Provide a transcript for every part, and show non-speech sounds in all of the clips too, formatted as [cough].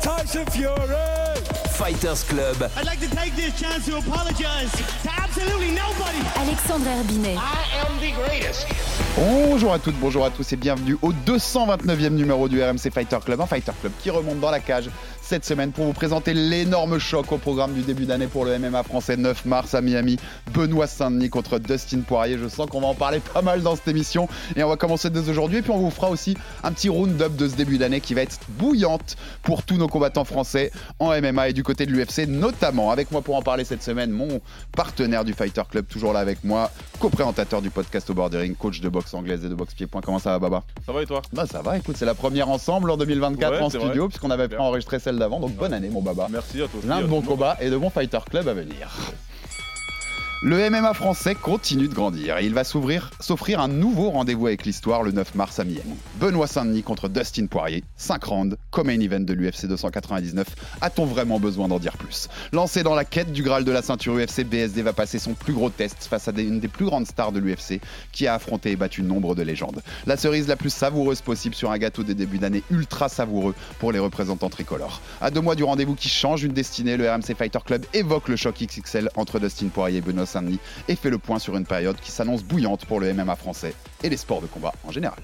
Tyson Fury. Fighters Club. I'd like to take this chance to apologize to absolutely nobody. Alexandre Herbinet. I am the greatest. Bonjour à toutes, bonjour à tous et bienvenue au 229e numéro du RMC Fighter Club, un Fighter Club qui remonte dans la cage cette semaine pour vous présenter l'énorme choc au programme du début d'année pour le MMA français 9 mars à Miami. Benoît Saint-Denis contre Dustin Poirier. Je sens qu'on va en parler pas mal dans cette émission et on va commencer dès aujourd'hui et puis on vous fera aussi un petit round-up de ce début d'année qui va être bouillante pour tous nos combattants français en MMA et du côté de l'UFC notamment. Avec moi pour en parler cette semaine, mon partenaire du Fighter Club, toujours là avec moi, co-présentateur du podcast au bordering, coach de boxe anglaise et de boxe pied. Comment ça va Baba? Ça va et toi? Bah ça va, écoute, c'est la première ensemble en 2024 Ouais, en studio puisqu'on avait Super. préenregistré celle d'avant, donc bonne année mon Baba. Merci à toi. aussi. Plein de bons combats et de bons Fighter Club à venir. Le MMA français continue de grandir et il va s'ouvrir- s'offrir un nouveau rendez-vous avec l'histoire le 9 mars à Miami. Benoît Saint-Denis contre Dustin Poirier, 5 rounds, comme event de l'UFC 299. A-t-on vraiment besoin d'en dire plus? Lancé dans la quête du Graal de la ceinture UFC, BSD va passer son plus gros test face à des- une des plus grandes stars de l'UFC qui a affronté et battu nombre de légendes. La cerise la plus savoureuse possible sur un gâteau de début d'année ultra savoureux pour les représentants tricolores. À deux mois du rendez-vous qui change une destinée, le RMC Fighter Club évoque le choc XXL entre Dustin Poirier et Benoît Saint-Denis et fait le point sur une période qui s'annonce bouillante pour le MMA français et les sports de combat en général.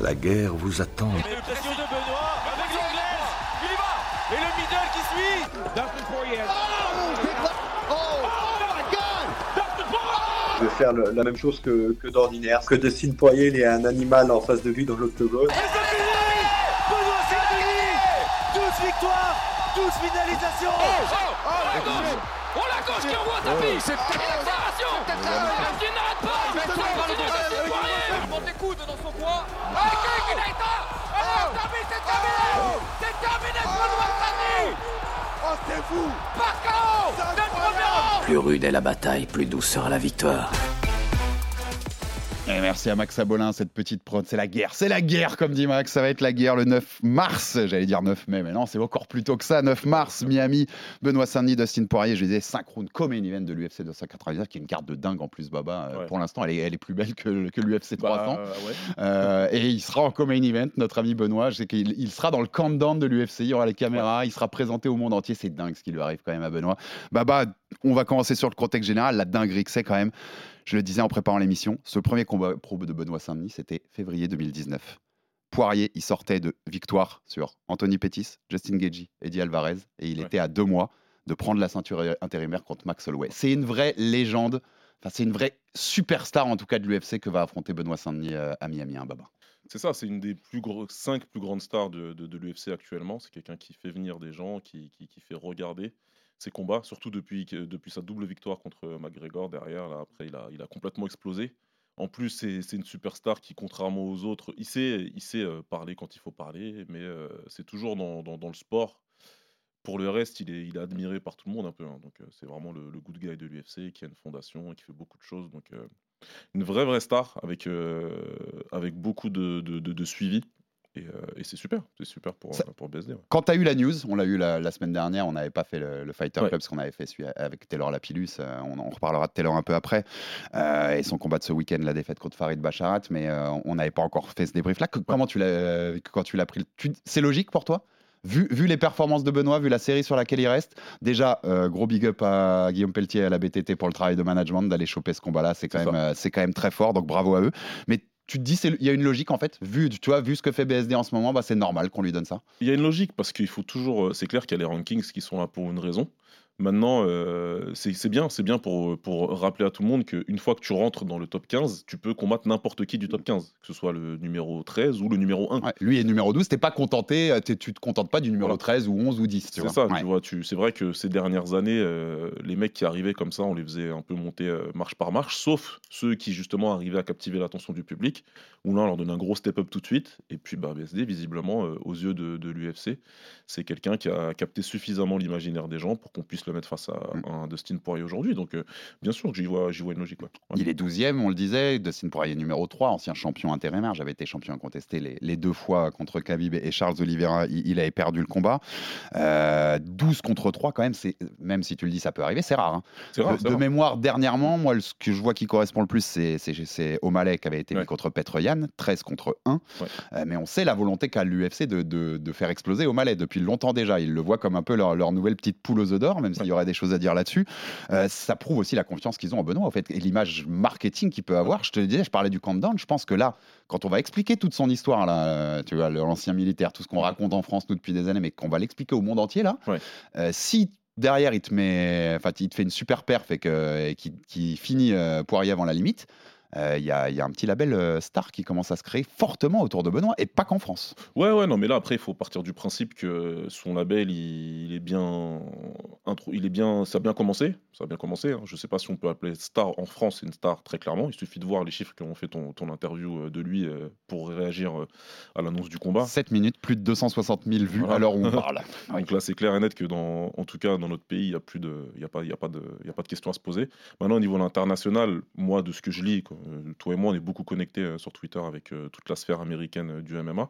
La guerre vous attend. Et pression de Benoît avec l'anglaise. Il y va. Et le middle qui suit. Dustin Poirier. Je vais faire le- la même chose que, que d'ordinaire. Que Dustin Poirier, il y a un animal en face de lui dans l'octogone. Et c'est fini. Benoît Saint-Denis. 12 victoires. 12 finalisations. Oh. Oh la gauche qui envoie un tapis. C'est l'accélération. Qui n'arrête pas. Continue Dustin Poirier. Il monte les coudes dans son coin. Qui qui l'a éteint. Alors, terminé, c'est terminé. C'est terminé pour Benoît Saint-Denis. Oh, c'est fou. Par KO. Dès le premier round. Plus rude est la bataille, plus douce sera la victoire. Et merci à Max Abolin, cette petite prod. C'est la guerre, c'est la guerre, comme dit Max. Ça va être la guerre le 9 mars. J'allais dire 9 mai, mais non, c'est encore plus tôt que ça. 9 mars, Miami, Benoît Saint-Denis, Dustin Poirier. Je disais 5 rounds comme main event de l'UFC 299, qui est une carte de dingue en plus, Baba. Euh, Ouais. Pour l'instant, elle est, elle est plus belle que, que l'UFC 300. Bah, ouais. Euh, et il sera en co-main event, notre ami Benoît. Je sais qu'il il sera dans le countdown de l'UFC. Il y aura les caméras, il sera présenté au monde entier. C'est dingue ce qui lui arrive quand même à Benoît. Baba, on va commencer sur le contexte général. La dinguerie que c'est quand même. Je le disais en préparant l'émission, ce premier combat pro de Benoît Saint-Denis, c'était février 2019. Poirier, il sortait de victoire sur Anthony Pettis, Justin Gagey, Eddie Alvarez, et il Ouais. était à deux mois de prendre la ceinture intérimaire contre Max Holloway. C'est une vraie légende, enfin c'est une vraie superstar en tout cas de l'UFC que va affronter Benoît Saint-Denis euh, à Miami, hein, Baba. C'est ça, c'est une des plus gros, cinq plus grandes stars de, de, de l'UFC actuellement. C'est quelqu'un qui fait venir des gens, qui, qui, qui fait regarder ses combats, surtout depuis, depuis sa double victoire contre McGregor derrière. Là, après, il a, il a complètement explosé. En plus, c'est une superstar qui, contrairement aux autres, il sait, il sait euh, parler quand il faut parler, mais euh, c'est toujours dans, dans, le sport. Pour le reste, il est, il est admiré par tout le monde un peu. hein. Donc, euh, c'est vraiment le, good guy de l'UFC qui a une fondation et qui fait beaucoup de choses. Donc, euh, une vraie, vraie star avec, euh, avec beaucoup de- de suivi. Et, euh, et c'est super, c'est super pour, Ça- pour BSD. ouais. Quand tu as eu la news, on l'a eu la, la semaine dernière, on n'avait pas fait le, le Fighter Ouais. Club parce qu'on avait fait celui avec Taylor Lapillus, euh, on en reparlera de Taylor un peu après, euh, et son combat de ce week-end, la défaite contre Farid Bacharat, mais on n'avait pas encore fait ce débrief-là. Que- Comment tu l'as, quand tu l'as pris C'est logique pour toi? Vu, vu les performances de Benoît, vu la série sur laquelle il reste, déjà, euh, gros big up à Guillaume Pelletier et à la BTT pour le travail de management, d'aller choper ce combat-là, c'est quand, même, euh, c'est quand même très fort, donc bravo à eux. Mais tu te dis, il y a une logique en fait, vu, tu vu ce que fait BSD en ce moment, bah, c'est normal qu'on lui donne ça. Il y a une logique parce qu'il faut toujours. euh, C'est clair qu'il y a les rankings qui sont là pour une raison. Maintenant, euh, c'est c'est bien, c'est bien pour, pour rappeler à tout le monde qu'une fois que tu rentres dans le top 15, tu peux combattre n'importe qui du top 15, que ce soit le numéro 13 ou le numéro 1. Ouais, lui est numéro 12, t'es pas contenté, euh, t'es- tu te contentes pas du numéro Voilà. 13 ou 11 ou 10. tu C'est vois. ça, Ouais. tu vois. Tu, c'est vrai que ces dernières années, euh, les mecs qui arrivaient comme ça, on les faisait un peu monter euh, marche par marche, sauf ceux qui justement arrivaient à captiver l'attention du public, où là on leur donne un gros step-up tout de suite. Et puis bah, BSD, visiblement, euh, aux yeux de, de l'UFC, c'est quelqu'un qui a capté suffisamment l'imaginaire des gens pour qu'on puisse le mettre face à, Mm. un Dustin Poirier aujourd'hui. Donc euh, bien sûr que j'y vois, j'y vois une logique. ouais. Ouais. Il est 12e, on le disait. Dustin Poirier numéro 3, ancien champion intérimaire. J'avais été champion incontesté les, les deux fois contre Khabib et Charles Oliveira. Il, il avait perdu le combat. Euh, 12 contre 3, quand même, c'est, même si tu le dis, ça peut arriver, c'est rare. hein. C'est rare, de c'est de rare. mémoire, dernièrement, moi, ce que je vois qui correspond le plus, c'est, c'est, c'est O'Malley qui avait été mis contre Petroyan, 13 contre 1. Ouais. Euh, mais on sait la volonté qu'a l'UFC de, de, de faire exploser O'Malley depuis longtemps déjà. Ils le voient comme un peu leur, leur nouvelle petite poule aux œufs d'or, même s'il y aurait des choses à dire là-dessus. Euh, ça prouve aussi la confiance qu'ils ont en Benoît, en fait, et l'image marketing qu'il peut avoir. Je te le disais, je parlais du countdown. Je pense que là, quand on va expliquer toute son histoire, là, tu vois, l'ancien militaire, tout ce qu'on raconte en France, nous, depuis des années, mais qu'on va l'expliquer au monde entier, là, Ouais. euh, si derrière, il te, met, enfin, il te fait une super perf et qu'il finit euh, Poirier avant la limite, euh, il y, a, il y a un petit label euh, star qui commence à se créer fortement autour de Benoît, et pas qu'en France. Ouais, ouais, non, mais là, après, il faut partir du principe que son label, il, il est bien. Il est bien. Ça a bien commencé. Ça a bien commencé. hein. Je sais pas si on peut appeler star en France, une star très clairement. Il suffit de voir les chiffres qu'ont fait ton, ton interview euh, de lui euh, pour réagir euh, à l'annonce du combat. 7 minutes, plus de 260 000 vues Voilà. à l'heure où on [laughs] parle. Donc là, c'est clair et net que, dans, en tout cas, dans notre pays, il n'y a, plus de, il y a, pas, il y a, pas de, il y a pas de questions à se poser. Maintenant, au niveau international, moi, de ce que je lis, quoi, euh, toi et moi, on est beaucoup connectés euh, sur Twitter avec euh, toute la sphère américaine euh, du MMA.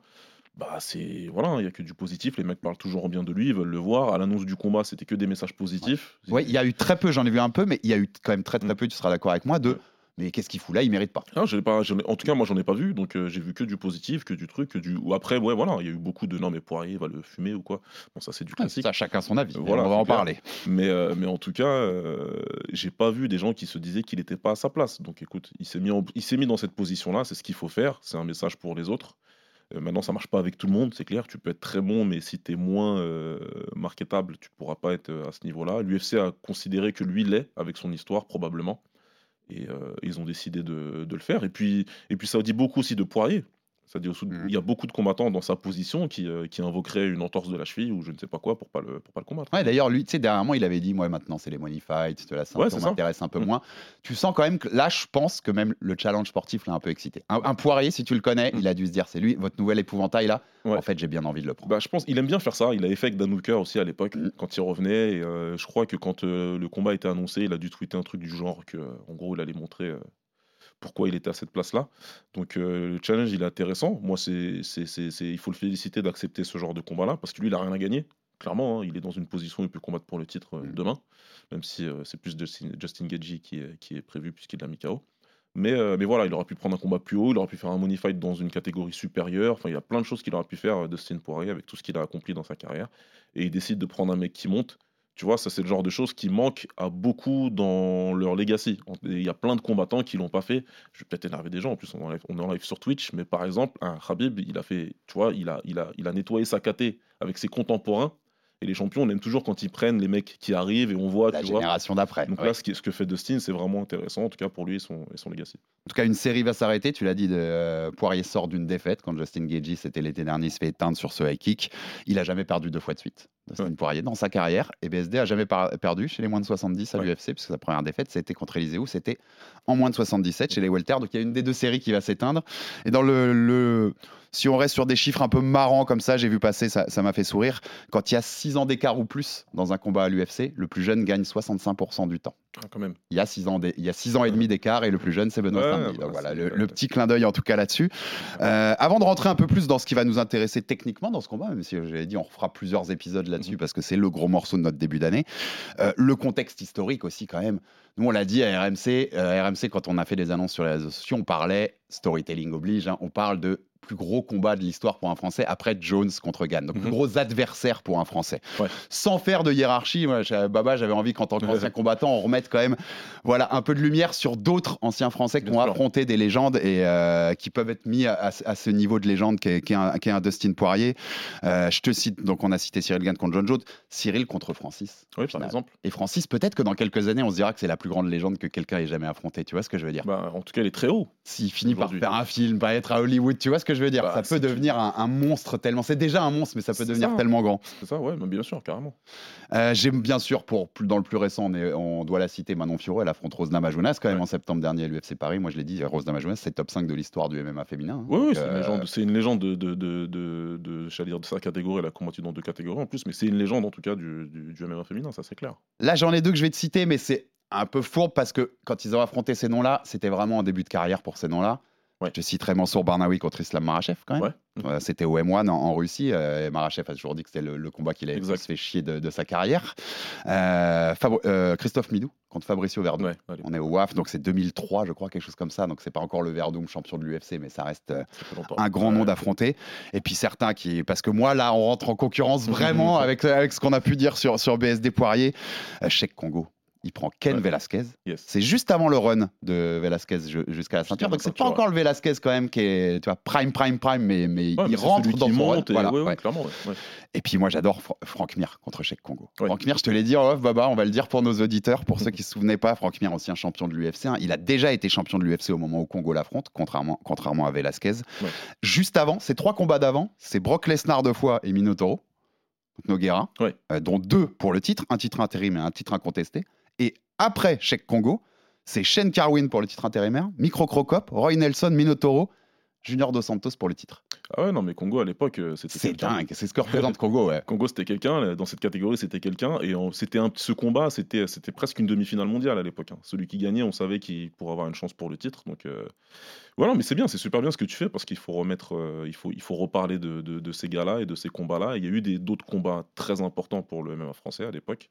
Bah, c'est. Voilà, il n'y a que du positif. Les mecs parlent toujours bien de lui, ils veulent le voir. À l'annonce du combat, c'était que des messages positifs. Oui, il y a eu très peu, j'en ai vu un peu, mais il y a eu quand même très très Mm. peu, tu seras d'accord avec moi, de. Mais qu'est-ce qu'il fout là? Il mérite pas. Ah, ai pas, ai- en tout cas, moi, j'en ai pas vu, donc euh, j'ai vu que du positif, que du truc, que du. Ou après, ouais, voilà, il y a eu beaucoup de non, mais Poirier va le fumer ou quoi? Bon, ça, c'est du classique. Ça, chacun son avis. Voilà, on va en clair. parler. Mais, euh, mais en tout cas, euh, j'ai pas vu des gens qui se disaient qu'il n'était pas à sa place. Donc écoute, il s'est mis, en- il s'est mis dans cette position-là, c'est ce qu'il faut faire, c'est un message pour les autres. Euh, maintenant, ça marche pas avec tout le monde, c'est clair. Tu peux être très bon, mais si tu es moins marketable, tu pourras pas être à ce niveau-là. L'UFC a considéré que lui l'est, avec son histoire, probablement. Et euh, ils ont décidé de, le faire. Et puis, et puis, ça dit beaucoup aussi de Poirier. Ça dit aussi, Mhm. il y a beaucoup de combattants dans sa position qui, euh, qui invoqueraient une entorse de la cheville ou je ne sais pas quoi pour pas le, pour pas le combattre. Ouais, D'ailleurs, lui, tu sais, dernièrement, il avait dit Moi, maintenant, c'est les money fights, là, ça, Ouais, m'intéresse un peu Mm. moins. Tu sens quand même que là, je pense que même le challenge sportif l'a un peu excité. Un, un Poirier, si tu le connais, Mm. il a dû se dire C'est lui, votre nouvel épouvantail là. Ouais. En fait, j'ai bien envie de le prendre. Bah, je pense il aime bien faire ça. Il avait fait avec Dan Hooker aussi à l'époque, quand il revenait. Et, euh, je crois que quand euh, le combat était annoncé, il a dû tweeter un truc du genre que, en gros, il allait montrer pourquoi il était à cette place-là. Donc euh, le challenge, il est intéressant. Moi, c'est, c'est, c'est, c'est- il faut le féliciter d'accepter ce genre de combat-là, parce que lui, il a rien à gagner. Clairement, hein, il est dans une position où il peut combattre pour le titre euh, Mm. demain, même si euh, c'est plus Justin, Justin Gagey qui est, qui est prévu puisqu'il l'a mis KO. Mais, mais voilà, il aurait pu prendre un combat plus haut, il aurait pu faire un money fight dans une catégorie supérieure. Enfin, il y a plein de choses qu'il aurait pu faire, Dustin Poirier, avec tout ce qu'il a accompli dans sa carrière. Et il décide de prendre un mec qui monte. Tu vois, ça, c'est le genre de choses qui manquent à beaucoup dans leur legacy. Il y a plein de combattants qui l'ont pas fait. Je vais peut-être énerver des gens. En plus, on est en live, on est en live sur Twitch. Mais par exemple, un Khabib, il a fait, tu vois, il a, il a, il a nettoyé sa caté avec ses contemporains. Et les champions, on aime toujours quand ils prennent les mecs qui arrivent et on voit, La tu génération d'après. Donc ouais. là, ce, qui- ce que fait Dustin, c'est vraiment intéressant, en tout cas pour lui et son, et son legacy. En tout cas, une série va s'arrêter. Tu l'as dit, de, euh, Poirier sort d'une défaite quand Justin Gagey, c'était l'été dernier, il se fait éteindre sur ce high kick. Il a jamais perdu deux fois de suite. Poirier dans sa carrière. Et BSD a jamais perdu chez les moins de 70 à Ouais. l'UFC, puisque sa première défaite, c'était contre Eliseu, c'était en moins de 77 chez les Welter. Donc il y a une des deux séries qui va s'éteindre. Et dans le, le- si on reste sur des chiffres un peu marrants comme ça, j'ai vu passer, ça ça m'a fait sourire. Quand il y a 6 ans d'écart ou plus dans un combat à l'UFC, le plus jeune gagne 65% du temps. Ah, quand même. Il y a 6 ans, il y a six ans et demi d'écart et le plus jeune c'est Benoît Ouais, Saint-Denis. bah, voilà, le, le petit clin d'œil en tout cas là-dessus. Euh, avant de rentrer un peu plus dans ce qui va nous intéresser techniquement dans ce combat, même si j'avais dit on refera plusieurs épisodes là-dessus Mhm. parce que c'est le gros morceau de notre début d'année, euh, le contexte historique aussi quand même. Nous on l'a dit à RMC, euh, RMC quand on a fait des annonces sur les réseaux sociaux, on parlait storytelling oblige, hein, on parle de plus gros combats de l'histoire pour un Français après Jones contre Gann. Donc, plus Mhm. gros adversaire pour un Français. Ouais. Sans faire de hiérarchie, moi, Baba, j'avais envie qu'en tant [laughs] qu'ancien combattant, on remette quand même voilà, un peu de lumière sur d'autres anciens Français qui ont affronté des légendes et euh, qui peuvent être mis à, à- à ce niveau de légende qu'est qu'est un, Dustin Poirier. Euh, je te cite, donc on a cité Cyril Gann contre John Jones, Cyril contre Francis. Oui, par exemple. Et Francis, peut-être que dans quelques années, on se dira que c'est la plus grande légende que quelqu'un ait jamais affrontée. Tu vois ce que je veux dire? Bah, en tout cas, il est très haut. S'il finit par faire un film, par être à Hollywood, tu vois ce que je veux dire Bah, Ça peut devenir un, un monstre tellement. C'est déjà un monstre, mais ça peut devenir ça. tellement grand. C'est ça, ouais, mais bien sûr, carrément. Euh, J'aime bien sûr, pour plus, dans le plus récent, on, est- on doit la citer, Manon Fiorot, elle affronte Rose Namajunas quand même Ouais. en septembre dernier à l'UFC Paris. Moi, je l'ai dit, Rose Namajunas, c'est top 5 de l'histoire du MMA féminin. hein. Oui, oui, c'est une euh, légende, c'est une légende de, de, de, de, de- dire de sa catégorie, elle a combattu dans deux catégories en plus, mais c'est une légende en tout cas du, du, du MMA féminin, ça c'est clair. Là, j'en ai deux que je vais te citer, mais c'est un peu fourbe parce que quand ils ont affronté ces noms-là, c'était vraiment en début de carrière pour ces noms-là. Ouais. Je citerai Mansour Barnaoui contre Islam Marachev quand même. Ouais. Euh, c'était au M1 en, en Russie. euh, et Marachev a toujours dit que c'était le, le combat qu'il avait plus fait chier de, de sa carrière. Euh, euh, Christophe Midou contre Fabricio Verdum. Ouais, On est au WAF, donc c'est 2003, je crois, quelque chose comme ça. Donc c'est pas encore le Verdum champion de l'UFC, mais ça reste un grand nom d'affronter. Et puis certains qui, parce que moi là, on rentre en concurrence vraiment [laughs] avec, avec ce qu'on a pu dire sur, sur BSD Poirier. Cheikh Congo, il prend Ken Ouais. Velasquez. Yes. C'est juste avant le run de Velasquez ju- jusqu'à la ceinture. Donc c'est pas encore le Velasquez quand même qui est, tu vois, prime, prime, prime, mais, mais Ouais, il rentre dans son run. et- Voilà, ouais, puis moi j'adore Fra- Franck Mir contre Cheikh Congo. Franck Mir, je te l'ai dit en off, Baba, on va le dire pour nos auditeurs, pour ceux qui se souvenaient pas, Franck Mir, ancien champion de l'UFC, hein, il a déjà été champion de l'UFC au moment où Congo l'affronte, contrairement, contrairement à Velasquez. Juste avant, ces trois combats d'avant, c'est Brock Lesnar deux fois et Minotauro, Ouais. euh, dont deux pour le titre, un titre intérim et un titre incontesté. Et après Cheikh Congo, c'est Shane Carwin pour le titre intérimaire, Micro Crocop, Roy Nelson, Minotauro, Junior Dos Santos pour le titre. Ah ouais, non, mais Congo à l'époque, euh, c'était C'est quelqu'un. dingue, c'est ce que représente Congo, ouais. [laughs] Congo, c'était quelqu'un, dans cette catégorie, c'était quelqu'un, et c'était un, ce combat, c'était, c'était presque une demi-finale mondiale à l'époque. hein. Celui qui gagnait, on savait qu'il pourrait avoir une chance pour le titre. Donc, euh, voilà, mais c'est bien, c'est super bien ce que tu fais parce qu'il faut remettre, euh, il faut, il faut reparler de, de- de ces gars-là et de ces combats-là. Il y a eu des, d'autres combats très importants pour le MMA français à l'époque,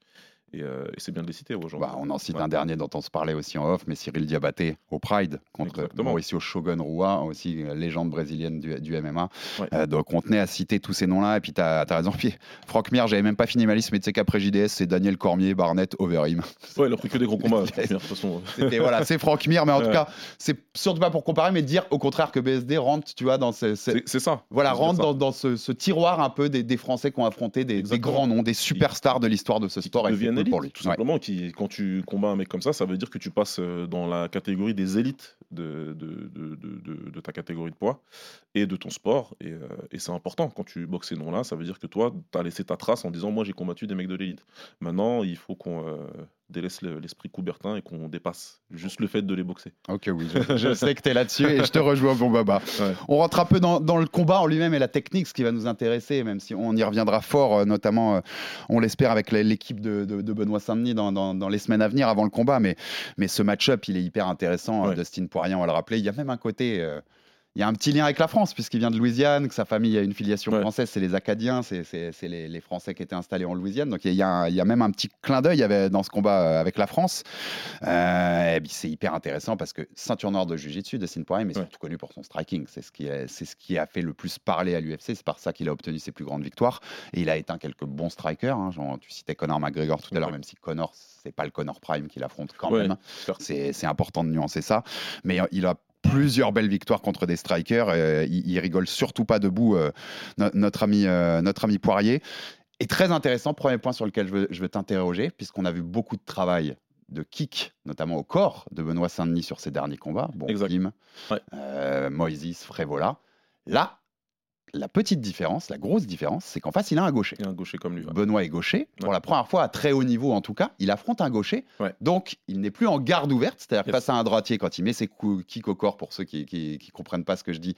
et, euh, et c'est bien de les citer aujourd'hui. Bah, on en cite Ouais. un dernier dont on se parlait aussi en off, mais Cyril Diabaté au Pride contre Exactement. Mauricio Shogun Rua, aussi euh, légende brésilienne du, du MMA. Ouais. Euh, donc on tenait à citer tous ces noms-là, et puis t'as as raison. [laughs] Puis Franck Mir, j'avais même pas fini ma liste, mais tu sais qu'après JDS, c'est Daniel Cormier, Barnett, Overeem. Ouais, il a pris que des gros combats. [laughs] De toute façon. Voilà, c'est Franck Mir, mais en tout cas, c'est surtout pas pour comparer, mais dire au contraire que BSD rentre, tu vois, dans ce, ce- C'est, ça. voilà, rentre ça. dans, dans ce, ce tiroir un peu des, des Français qui ont affronté des, grands noms, des superstars de l'histoire de ce sport. deviennent pour lui. tout Ouais. simplement. Qui, quand tu combats un mec comme ça, ça veut dire que tu passes euh, dans la catégorie des élites de, de, de, de- de- de ta catégorie de poids et de ton sport. Et, euh, et c'est important. Quand tu boxes ces noms-là, ça veut dire que toi, tu as laissé ta trace en disant Moi, j'ai combattu des mecs de l'élite. Maintenant, il faut qu'on euh, délaisse le- l'esprit Coubertin et qu'on dépasse juste le fait de les boxer. Ok, oui, je, [laughs] je sais que tu es là-dessus et je te rejoins, bon Baba. Ouais. On rentre un peu dans, dans le combat en lui-même et la technique, ce qui va nous intéresser, même si on y reviendra fort, euh, notamment, euh, on l'espère, avec l'équipe de, de- de Benoît Saint-Denis dans, dans- dans les semaines à venir avant le combat. Mais, mais ce match-up, il est hyper intéressant. Ouais. Dustin Poirier, on va le rappeler. Il y a même un côté. euh, il y a un petit lien avec la France, puisqu'il vient de Louisiane, que sa famille a une filiation Ouais. française, c'est les Acadiens, c'est les, les Français qui étaient installés en Louisiane. Donc il y a, y même un petit clin d'œil dans ce combat euh, avec la France. Euh, c'est hyper intéressant parce que ceinture noire de Jiu-Jitsu, Dustin Poirier, mais Ouais. surtout connu pour son striking. C'est ce, qui ce a fait le plus parler à l'UFC. C'est par ça qu'il a obtenu ses plus grandes victoires. Et il a éteint quelques bons strikers. hein. Genre, tu citais Conor McGregor tout à l'heure, même si Conor, c'est pas le Conor Prime qu'il affronte quand Ouais, même. C'est important de nuancer ça. Mais il a plusieurs belles victoires contre des strikers. euh, il, il rigole surtout pas debout, euh, no- notre, ami, euh, notre ami Poirier. Et très intéressant, premier point sur lequel je veux, je veux t'interroger, puisqu'on a vu beaucoup de travail de kick, notamment au corps, de Benoît Saint-Denis sur ses derniers combats. Bon. Kim, Ouais. euh, Moïse, Frévola. Là, la petite différence, la grosse différence, c'est qu'en face, il a un gaucher. Il a un gaucher comme lui. ouais. Benoît est gaucher. Pour la première fois, à très haut niveau en tout cas, il affronte un gaucher. Donc, il n'est plus en garde ouverte. C'est-à-dire Yes. face à un droitier, quand il met ses coups kicks au corps, pour ceux qui ne comprennent pas ce que je dis,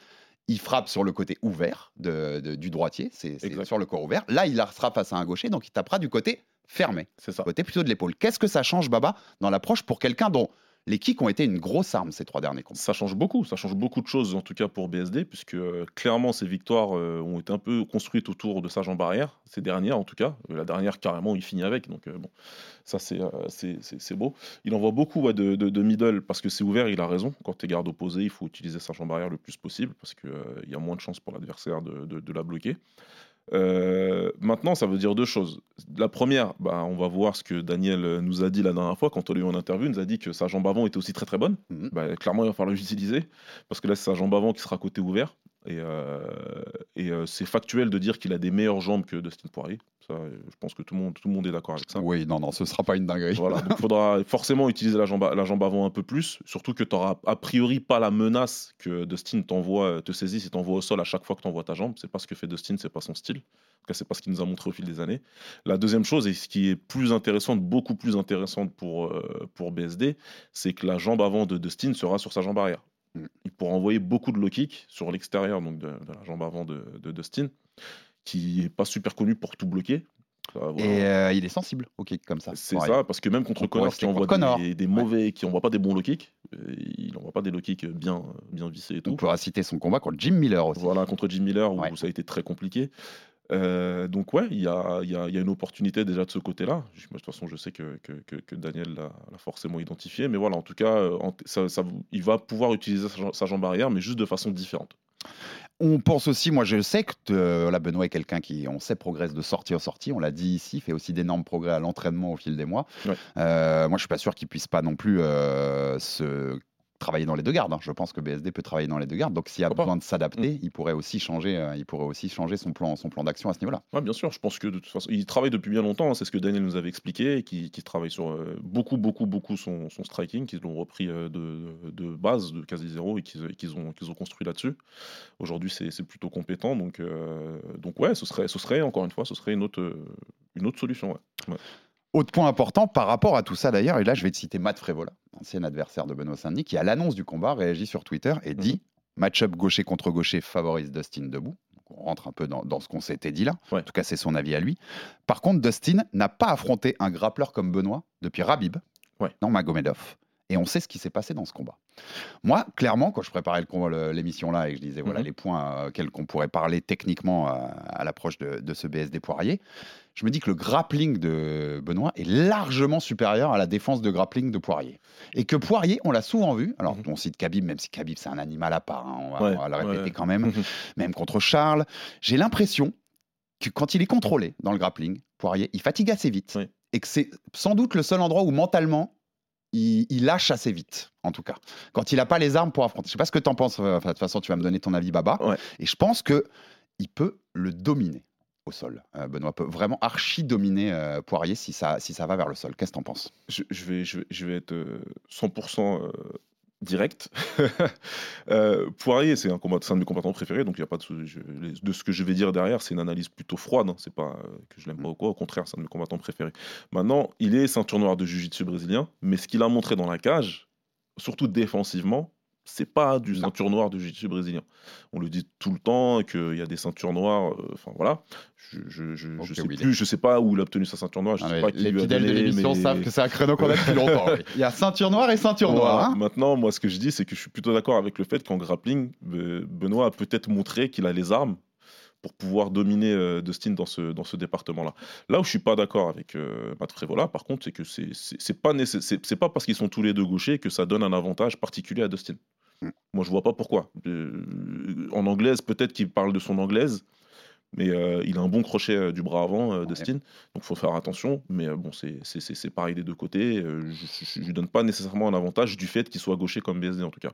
il frappe sur le côté ouvert de- de- du droitier. C'est sur le corps ouvert. Là, il sera face à un gaucher, donc il tapera du côté fermé, C'est ça. côté plutôt de l'épaule. Qu'est-ce que ça change, Baba, dans l'approche pour quelqu'un dont les kicks ont été une grosse arme ces trois derniers combats. Ça change beaucoup, ça change beaucoup de choses en tout cas pour BSD, puisque euh, clairement ces victoires euh, ont été un peu construites autour de sa jambe arrière, ces dernières en tout cas. Euh, La dernière carrément il finit avec, donc bon, ça c'est beau. Il envoie beaucoup de, de- middle parce que c'est ouvert, il a raison. Quand tu es garde opposé, il faut utiliser sa jambe arrière le plus possible parce qu'il y a moins de chances pour l'adversaire de- de la bloquer. Euh, maintenant, ça veut dire deux choses. La première, bah, on va voir ce que Daniel nous a dit la dernière fois quand on l'a eu en interview. Il nous a dit que sa jambe avant était aussi très très bonne. Mhm. Bah, clairement, il va falloir l'utiliser parce que là, c'est sa jambe avant qui sera côté ouvert. Et, euh, et euh, c'est factuel de dire qu'il a des meilleures jambes que Dustin Poirier. Ça, euh, je pense que tout le monde, tout le monde est d'accord avec ça. Oui, non, non, ce sera pas une dinguerie. Voilà, donc il [laughs] faudra forcément utiliser la jambe, a- la jambe avant un peu plus, surtout que tu n'auras a priori pas la menace que Dustin t'envoie, te saisisse et t'envoie au sol à chaque fois que tu envoies ta jambe. C'est pas ce que fait Dustin, c'est pas son style. En tout cas, c'est pas ce qu'il nous a montré au fil des années. La deuxième chose, et ce qui est plus intéressante, beaucoup plus intéressante pour, euh, pour BSD, c'est que la jambe avant de Dustin sera sur sa jambe arrière. Mm. Il pourra envoyer beaucoup de low kicks sur l'extérieur donc de, de la jambe avant de, de Dustin, qui est pas super connu pour tout bloquer. Voilà. Et euh, il est sensible au kick comme ça. C'est ça, parce que même contre On Connor, qui envoie des, des mauvais, qui envoie pas des bons low kicks, euh, il envoie pas des low kicks bien, bien vissés et On tout. pourra citer son combat contre Jim Miller aussi. Voilà, contre Jim Miller, où Ouais. ça a été très compliqué. Euh, donc ouais, il y a, il y a- il y a une opportunité déjà de ce côté-là. De toute façon, je sais que, que, que- que Daniel l'a forcément identifié. Mais voilà, en tout cas, euh, en- ça- ça- il va pouvoir utiliser sa, jambe- sa jambe arrière, mais juste de façon différente. On pense aussi, moi je sais que euh, Benoît est quelqu'un qui, on sait, progresse de sortie en sortie. On l'a dit ici, fait aussi d'énormes progrès à l'entraînement au fil des mois. Ouais. Euh, moi je suis pas sûr qu'il puisse pas non plus euh, se travailler dans les deux gardes. hein. Je pense que BSD peut travailler dans les deux gardes. Donc s'il y a Pourquoi besoin de s'adapter, il pourrait aussi changer, euh, il pourrait aussi changer son plan, son plan d'action à ce niveau-là. Ouais, bien sûr, je pense que de toute façon, il travaille depuis bien longtemps, hein, c'est ce que Daniel nous avait expliqué, qui, travaille sur euh, beaucoup, beaucoup, beaucoup son, son striking, qu'ils l'ont repris euh, de, de base, de quasi zéro, et qu'ils ont, qu'ils ont construit là-dessus. Aujourd'hui, c'est plutôt compétent, donc, donc ouais, ce serait, ce serait, encore une fois, ce serait une autre, une autre solution. ouais. Autre point important par rapport à tout ça d'ailleurs, et là je vais te citer Matt Frévola, ancien adversaire de Benoît Saint-Denis, qui à l'annonce du combat réagit sur Twitter et dit Mhm. match-up gaucher contre gaucher favorise Dustin debout. Donc, on rentre un peu dans, dans ce qu'on s'était dit là. Ouais. En tout cas, c'est son avis à lui. Par contre, Dustin n'a pas affronté un grappleur comme Benoît depuis Rabib, Ouais. non Magomedov. Et on sait ce qui s'est passé dans ce combat. Moi, clairement, quand je préparais l'émission là et que je disais voilà Mhm. les points euh, auxquels qu'on pourrait parler techniquement euh, à l'approche de, de ce BSD Poirier, je me dis que le grappling de Benoît est largement supérieur à la défense de grappling de Poirier. Et que Poirier, on l'a souvent vu, alors Mhm. on cite Khabib, même si Khabib c'est un animal à part, hein, on, va, Ouais, on va le répéter ouais. quand même, même contre Charles, j'ai l'impression que quand il est contrôlé dans le grappling, Poirier, il fatigue assez vite. Oui. Et que c'est sans doute le seul endroit où mentalement, il, il lâche assez vite, en tout cas. Quand il n'a pas les armes pour affronter. Je sais pas ce que tu en penses, euh, enfin, de toute façon tu vas me donner ton avis, Baba. Ouais. Et je pense que il peut le dominer au sol. Euh, Benoît peut vraiment archi dominer euh, Poirier si ça, si ça va vers le sol. Qu'est-ce que tu en penses? Je, je vais, je, vais, je vais être euh, 100% euh, direct. [laughs] Euh, Poirier, c'est un, combat- c'est un de mes combattants préférés, donc il y a pas de, je- de ce que je vais dire derrière, c'est une analyse plutôt froide. hein, c'est pas euh, que je l'aime pas ou quoi, au contraire, c'est un de mes combattants préférés. Maintenant, il est ceinture noire de jiu-jitsu brésilien, mais ce qu'il a montré dans la cage, surtout défensivement, c'est pas du ceinture noire de jiu-jitsu brésilien. On le dit tout le temps qu'il y a des ceintures noires. euh, Enfin voilà, je, je, je, sais plus, je sais pas où il a obtenu sa ceinture noire. Je Ah, sais pas qui Les lui a fidèles de l'émission mais- savent que c'est un créneau qu'on a depuis [laughs] longtemps. oui. Il y a ceinture noire et ceinture voilà. noire. hein. Maintenant, moi, ce que je dis, c'est que je suis plutôt d'accord avec le fait qu'en grappling, Be- Benoît a peut-être montré qu'il a les armes pour pouvoir dominer euh, Dustin dans ce, dans ce département-là. Là où je suis pas d'accord avec euh, Matt Frévola, par contre, c'est que c'est pas c'est pas parce qu'ils sont tous les deux gauchers que ça donne un avantage particulier à Dustin. Mm. Moi, je vois pas pourquoi. Euh, en anglaise, peut-être qu'il parle de son anglaise. Mais euh, il a un bon crochet euh, du bras avant, euh, Dustin. Donc, faut faire attention. Mais bon, c'est- pareil des deux côtés. Je ne lui donne pas nécessairement un avantage du fait qu'il soit gaucher comme BSD, en tout cas.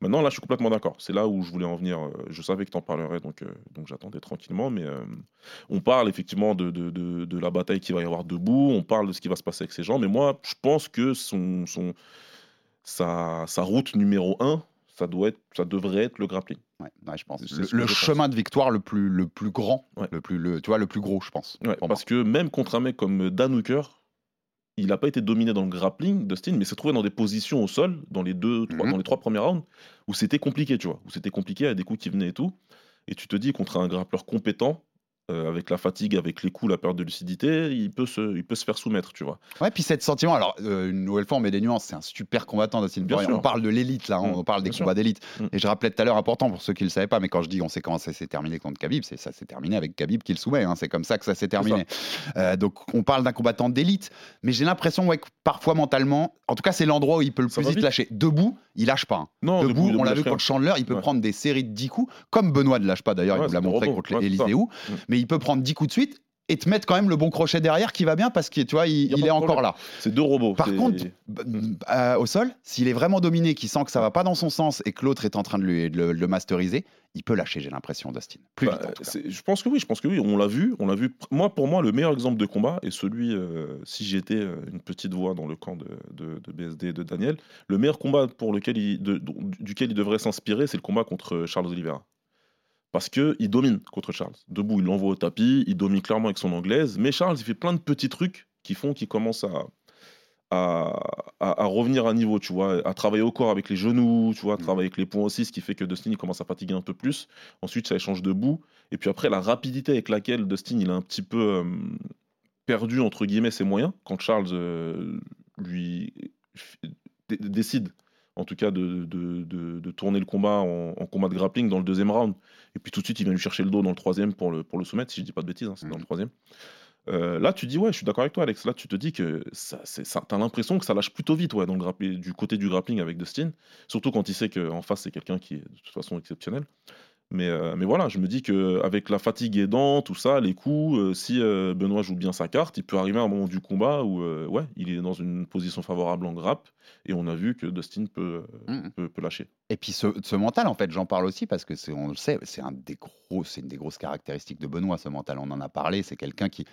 Maintenant, là, je suis complètement d'accord. C'est là où je voulais en venir. Je savais que tu en parlerais, donc, donc j'attendais tranquillement. Mais on parle effectivement de, de, de- de la bataille qu'il va y avoir debout. On parle de ce qui va se passer avec ces gens. Mais moi, je pense que son, son, sa, sa route numéro un, ça, doit être, ça devrait être le grappling. Ouais, ouais, je pense. C'est Le, ce que le je pense. chemin de victoire le plus, le plus grand, Ouais. le plus, le, tu vois, le plus gros, je pense. Parce que même contre un mec comme Dan Hooker, il n'a pas été dominé dans le grappling, Dustin, mais s'est trouvé dans des positions au sol, dans les deux, trois, Mhm. dans les trois premiers rounds, où c'était compliqué, tu vois, où c'était compliqué, à des coups qui venaient et tout. Et tu te dis, contre un grappleur compétent, euh, avec la fatigue, avec les coups, la perte de lucidité, il peut se, il peut se faire soumettre, tu vois. Ouais, puis cette sentiment, alors euh, une nouvelle fois on met des nuances, c'est un super combattant Dustin Poirier. On parle de l'élite là, on Mm, parle des combats d'élite. Mm. Et je rappelais tout à l'heure, important pour ceux qui ne le savaient pas, mais quand je dis on sait comment ça s'est terminé contre Khabib, c'est ça s'est terminé avec Khabib qui le soumet, hein, c'est comme ça que ça s'est terminé. Euh, donc on parle d'un combattant d'élite, mais j'ai l'impression ouais, que parfois mentalement, en tout cas c'est l'endroit où il peut le Ça plus vite lâcher. Debout, il lâche pas. hein. Non, Debout, debout, on l'a vu contre Chandler, il peut Ouais. prendre des séries de 10 coups, comme Benoît ne lâche pas d'ailleurs, Ouais, il nous l'a montré contre ça. Hou, Mm. Mais il peut prendre 10 coups de suite et te mettre quand même le bon crochet derrière qui va bien parce tu vois, il, est encore là. C'est deux robots. Par contre, b- euh, au sol, s'il est vraiment dominé, qu'il sent que ça va pas dans son sens et que l'autre est en train de, le, de le masteriser, il peut lâcher, j'ai l'impression, Dustin. Plus Bah, vite je pense que oui, je pense que oui, on l'a vu, on l'a vu. Moi, pour moi, le meilleur exemple de combat est celui, euh, si j'étais euh, une petite voix dans le camp de, de- de BSD de Daniel, le meilleur combat pour lequel il, duquel il devrait s'inspirer, c'est le combat contre Charles Oliveira. Parce que il domine contre Charles. Debout, il l'envoie au tapis, il domine clairement avec son anglaise, mais Charles, il fait plein de petits trucs qui font qu'il commence à, revenir à niveau, tu vois, à travailler au corps avec les genoux, tu vois, à travailler avec les poings aussi, ce qui fait que Dustin commence à fatiguer un peu plus. Ensuite, ça échange debout. Et puis après, la rapidité avec laquelle Dustin il a un petit peu euh, perdu, entre guillemets, ses moyens, quand Charles euh, lui décide, en tout cas, de, de- de- de tourner le combat en, en combat de grappling dans le deuxième round. Et puis tout de suite, il vient lui chercher le dos dans le troisième pour le, pour le soumettre, si je dis pas de bêtises, hein, c'est dans Mhm. le troisième. Euh, là, tu dis, ouais, je suis d'accord avec toi, Alex. Là, tu te dis que ça, ça, t'as l'impression que ça lâche plutôt vite, ouais, dans le grappling, du côté du grappling avec Dustin. Surtout quand il sait qu'en face, c'est quelqu'un qui est de toute façon exceptionnel. Mais, euh, mais voilà, je me dis qu'avec la fatigue aidant, tout ça, les coups, euh, si euh, Benoît joue bien sa carte, il peut arriver à un moment du combat où ouais, il est dans une position favorable en grappe. Et on a vu que Dustin peut, Mhm. peut, peut lâcher. Et puis ce, ce mental, en fait, j'en parle aussi parce que c'est, on le sait, c'est un des gros, c'est une des grosses caractéristiques de Benoît, ce mental. On en a parlé. C'est quelqu'un qui,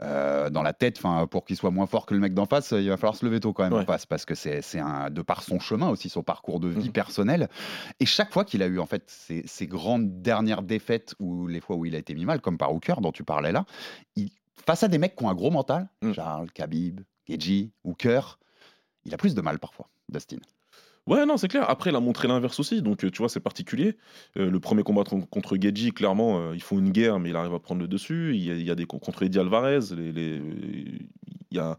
dans la tête, enfin, pour qu'il soit moins fort que le mec d'en face, il va falloir se lever tôt quand même en face parce que c'est, un, de par son chemin aussi, son parcours de vie Mhm. personnelle. Et chaque fois qu'il a eu en fait ces, ces grandes dernières défaites ou les fois où il a été mis mal, comme par Hooker dont tu parlais là, il, face à des mecs qui ont un gros mental, Mm. Charles, Khabib, Geji, Hooker, il a plus de mal parfois, Dustin. Ouais, non, c'est clair. Après, il a montré l'inverse aussi. Donc, euh, tu vois, c'est particulier. Euh, le premier combat con- contre Geji, clairement, euh, ils font une guerre, mais il arrive à prendre le dessus. Il y a, il y des co- contre Eddie Alvarez. Les, il y a...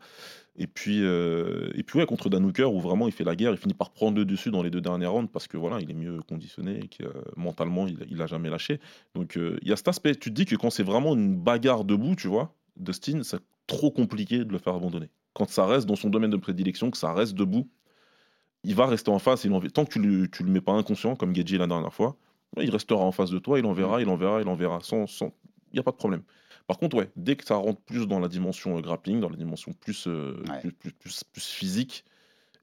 Et puis, euh, et puis ouais, contre Dan Hooker, où vraiment il fait la guerre, il finit par prendre le dessus dans les deux dernières rounds parce que voilà, il est mieux conditionné et que mentalement, il, il a jamais lâché. Donc, il y a cet aspect. Tu te dis que quand c'est vraiment une bagarre debout, tu vois, Dustin, c'est trop compliqué de le faire abandonner. Quand ça reste dans son domaine de prédilection, que ça reste debout, il va rester en face. Il en... Tant que tu ne le mets pas inconscient, comme Gedji la dernière fois, il restera en face de toi, il en verra, il en verra, il en verra. Sans, sans... Il n'y a pas de problème. Par contre, ouais, dès que ça rentre plus dans la dimension euh, grappling, dans la dimension plus, euh, Ouais. plus, plus, plus- plus physique,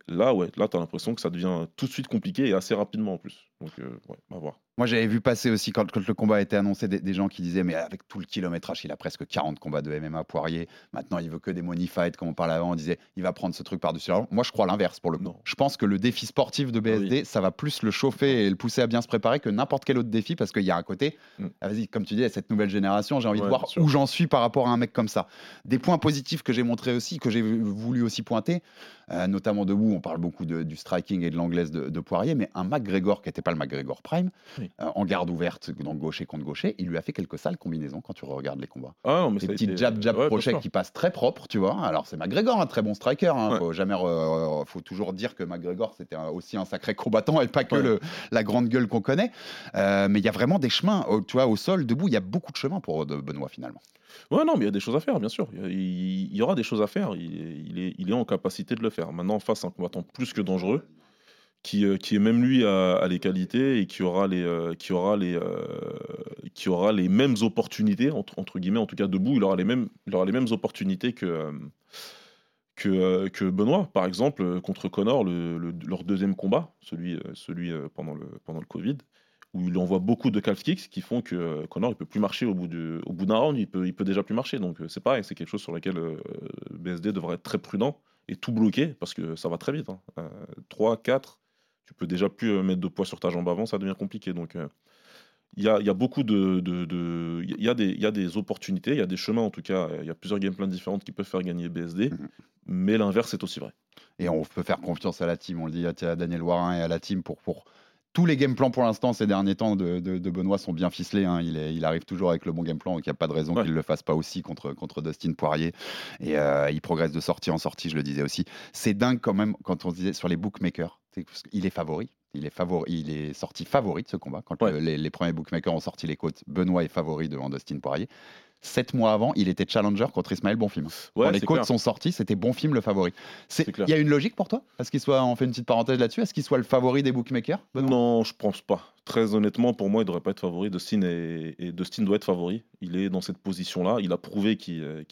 là, ouais, là, tu as l'impression que ça devient tout de suite compliqué et assez rapidement en plus. Donc, euh, ouais, on va voir. Moi, j'avais vu passer aussi, quand, quand le combat a été annoncé, des, des gens qui disaient Mais avec tout le kilométrage, il a presque 40 combats de MMA Poirier. Maintenant, il veut que des money fights, comme on parlait avant. On disait Il va prendre ce truc par-dessus. la. Moi, je crois l'inverse pour le coup. Je pense que le défi sportif de Ah BSD, ça va plus le chauffer et le pousser à bien se préparer que n'importe quel autre défi parce qu'il y a un côté. Mm. ah, Vas-y, comme tu dis, cette nouvelle génération, j'ai envie de voir où j'en suis par rapport à un mec comme ça. Des points positifs que j'ai montrés aussi, que j'ai voulu aussi pointer, euh, notamment debout, on parle beaucoup de- du striking et de l'anglaise de, de Poirier, mais un McGregor qui n'était pas le McGregor Prime, Oui. euh, en garde ouverte, donc gaucher contre gaucher, il lui a fait quelques sales combinaisons quand tu regardes les combats. Ah non, mais Des ça a petits été- jab jab ouais, crochet qui passent très propre, tu vois. Alors c'est McGregor, un très bon striker. Hein. Ouais. Faut jamais, euh, faut toujours dire que McGregor c'était aussi un sacré combattant et pas que Ouais. le- la grande gueule qu'on connaît. Euh, mais il y a vraiment des chemins, tu vois, au sol, debout, il y a beaucoup de chemins pour de Benoît finalement. Ouais, non, mais il y a des choses à faire, bien sûr. Il y aura des choses à faire. Il est, il est en capacité de le faire. Maintenant, face à un combattant plus que dangereux, qui, euh, qui est même lui à, les qualités et qui aura les, euh, qui aura les, euh, qui aura les mêmes opportunités entre, guillemets, en tout cas debout, il aura les mêmes, il aura les mêmes opportunités que. euh, que, euh, Benoît, par exemple, euh, contre Connor, le- le- leur deuxième combat, celui, euh, celui euh, pendant, le, pendant le Covid, où il envoie beaucoup de calf kicks qui font que euh, Connor il peut plus marcher au bout, au bout d'un round, il peut, il peut déjà plus marcher. Donc euh, c'est pareil, c'est quelque chose sur lequel euh, BSD devrait être très prudent et tout bloquer parce que ça va très vite. hein. 3, 4, tu peux déjà plus euh, mettre de poids sur ta jambe avant, ça devient compliqué. Donc euh, il y, a, il y a beaucoup de. Il y, a des- il y a des opportunités, il y a des chemins en tout cas, il y a plusieurs gameplans différentes qui peuvent faire gagner BSD, Mhm. mais l'inverse est aussi vrai. Et on peut faire confiance à la team, on le dit à à Daniel Warin et à la team pour, pour tous les game plans pour l'instant ces derniers temps de, de- de Benoît sont bien ficelés. hein. Il, est- il arrive toujours avec le bon game plan, donc il n'y a pas de raison Ouais. qu'il ne le fasse pas aussi contre, contre Dustin Poirier. Et euh, il progresse de sortie en sortie, je le disais aussi. C'est dingue quand même quand on se disait sur les bookmakers. est favori. Il est, favori, il est sorti favori de ce combat. Quand Ouais. le- les, les premiers bookmakers ont sorti les côtes, Benoît est favori devant Dustin Poirier. Sept mois avant, il était challenger contre Ismaël Bonfim. Ouais, Quand les clair. sont sorties, c'était Bonfim le favori. Il y a une logique pour toi? Est-ce qu'il soit, on fait une petite parenthèse là-dessus, est-ce qu'il soit le favori des bookmakers Benoît? Non, je pense pas. Très honnêtement, pour moi, il devrait pas être favori. Dustin, est... et Dustin doit être favori. Il est dans cette position-là. Il a prouvé qu'il euh,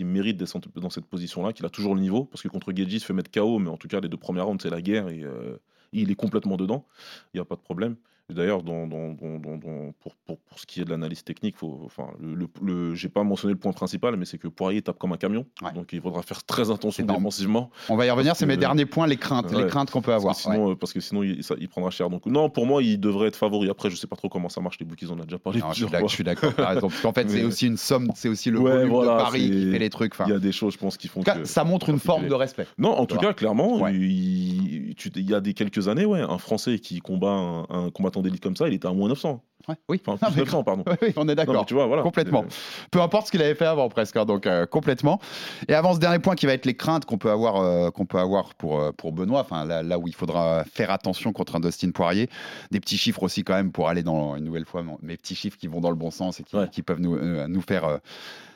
mérite d'être dans cette position-là, qu'il a toujours le niveau. Parce que contre Geji, il se fait mettre KO, mais en tout cas, les deux premières rounds, c'est la guerre et euh, il est complètement dedans. Il n'y a pas de problème. D'ailleurs, dans, dans- dans- dans- dans- pour, pour- pour ce qui est de l'analyse technique, faut, enfin, le, le, le- j'ai pas mentionné le point principal, mais c'est que Poirier tape comme un camion. Ouais. Donc il faudra faire très attention défensivement. On va y revenir, c'est mes derniers points, les craintes, les craintes qu'on peut avoir. Parce que Ouais. sinon, euh, parce que sinon il, ça- il prendra cher. Donc non, pour moi, il devrait être favori. Après, je sais pas trop comment ça marche. Les bookies, on en a déjà parlé Non, je suis je d'accord. Parce qu'en fait, c'est aussi une somme, c'est aussi le volume voilà, de Paris qui fait les trucs. Il y a des choses, je pense, qui font en tout cas, que. ça montre une forme de respect. Non, en tout cas, clairement, il, y a des quelques années, ouais, un Français qui combat un, un combattant d'élite comme ça, il était à moins 900. Ouais, oui, Enfin, plus mais- 900, pardon. [laughs] Oui, oui, on est d'accord. tu vois, voilà. Complètement. Peu importe ce qu'il avait fait avant, presque, hein, donc euh, complètement. Et avant ce dernier point qui va être les craintes qu'on peut avoir, euh, qu'on peut avoir pour, euh, pour Benoît, enfin là, là où il faudra faire attention contre un Dustin Poirier. Des petits chiffres aussi quand même pour aller dans une nouvelle fois, mes petits chiffres qui vont dans le bon sens et qui, Ouais. qui peuvent nous, euh, nous, faire, euh,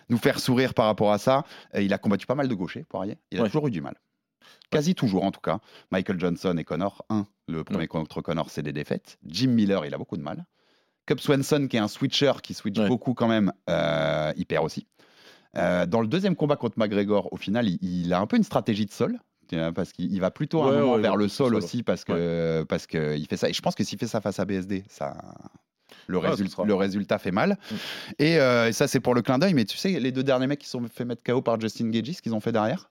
nous faire sourire par rapport à ça. Euh, il a combattu pas mal de gauchers, Poirier. Il a Ouais. toujours eu du mal. Quasi toujours en tout cas. Michael Johnson et Connor, un, le premier contre Connor, c'est des défaites. Jim Miller, il a beaucoup de mal. Cub Swanson, qui est un switcher, qui switch Ouais. beaucoup quand même, euh, il perd aussi. Euh, dans le deuxième combat contre McGregor, au final, il, il a un peu une stratégie de sol. Parce qu'il il va plutôt un Ouais, moment vers le sol sol, aussi parce que parce que il fait ça. Et je pense que s'il fait ça face à BSD, ça le, Ah, résultat fait mal. Mm. Et, euh, et ça c'est pour le clin d'œil. Mais tu sais, les deux derniers mecs qui sont fait mettre KO par Justin Gagey, ce qu'ils ont fait derrière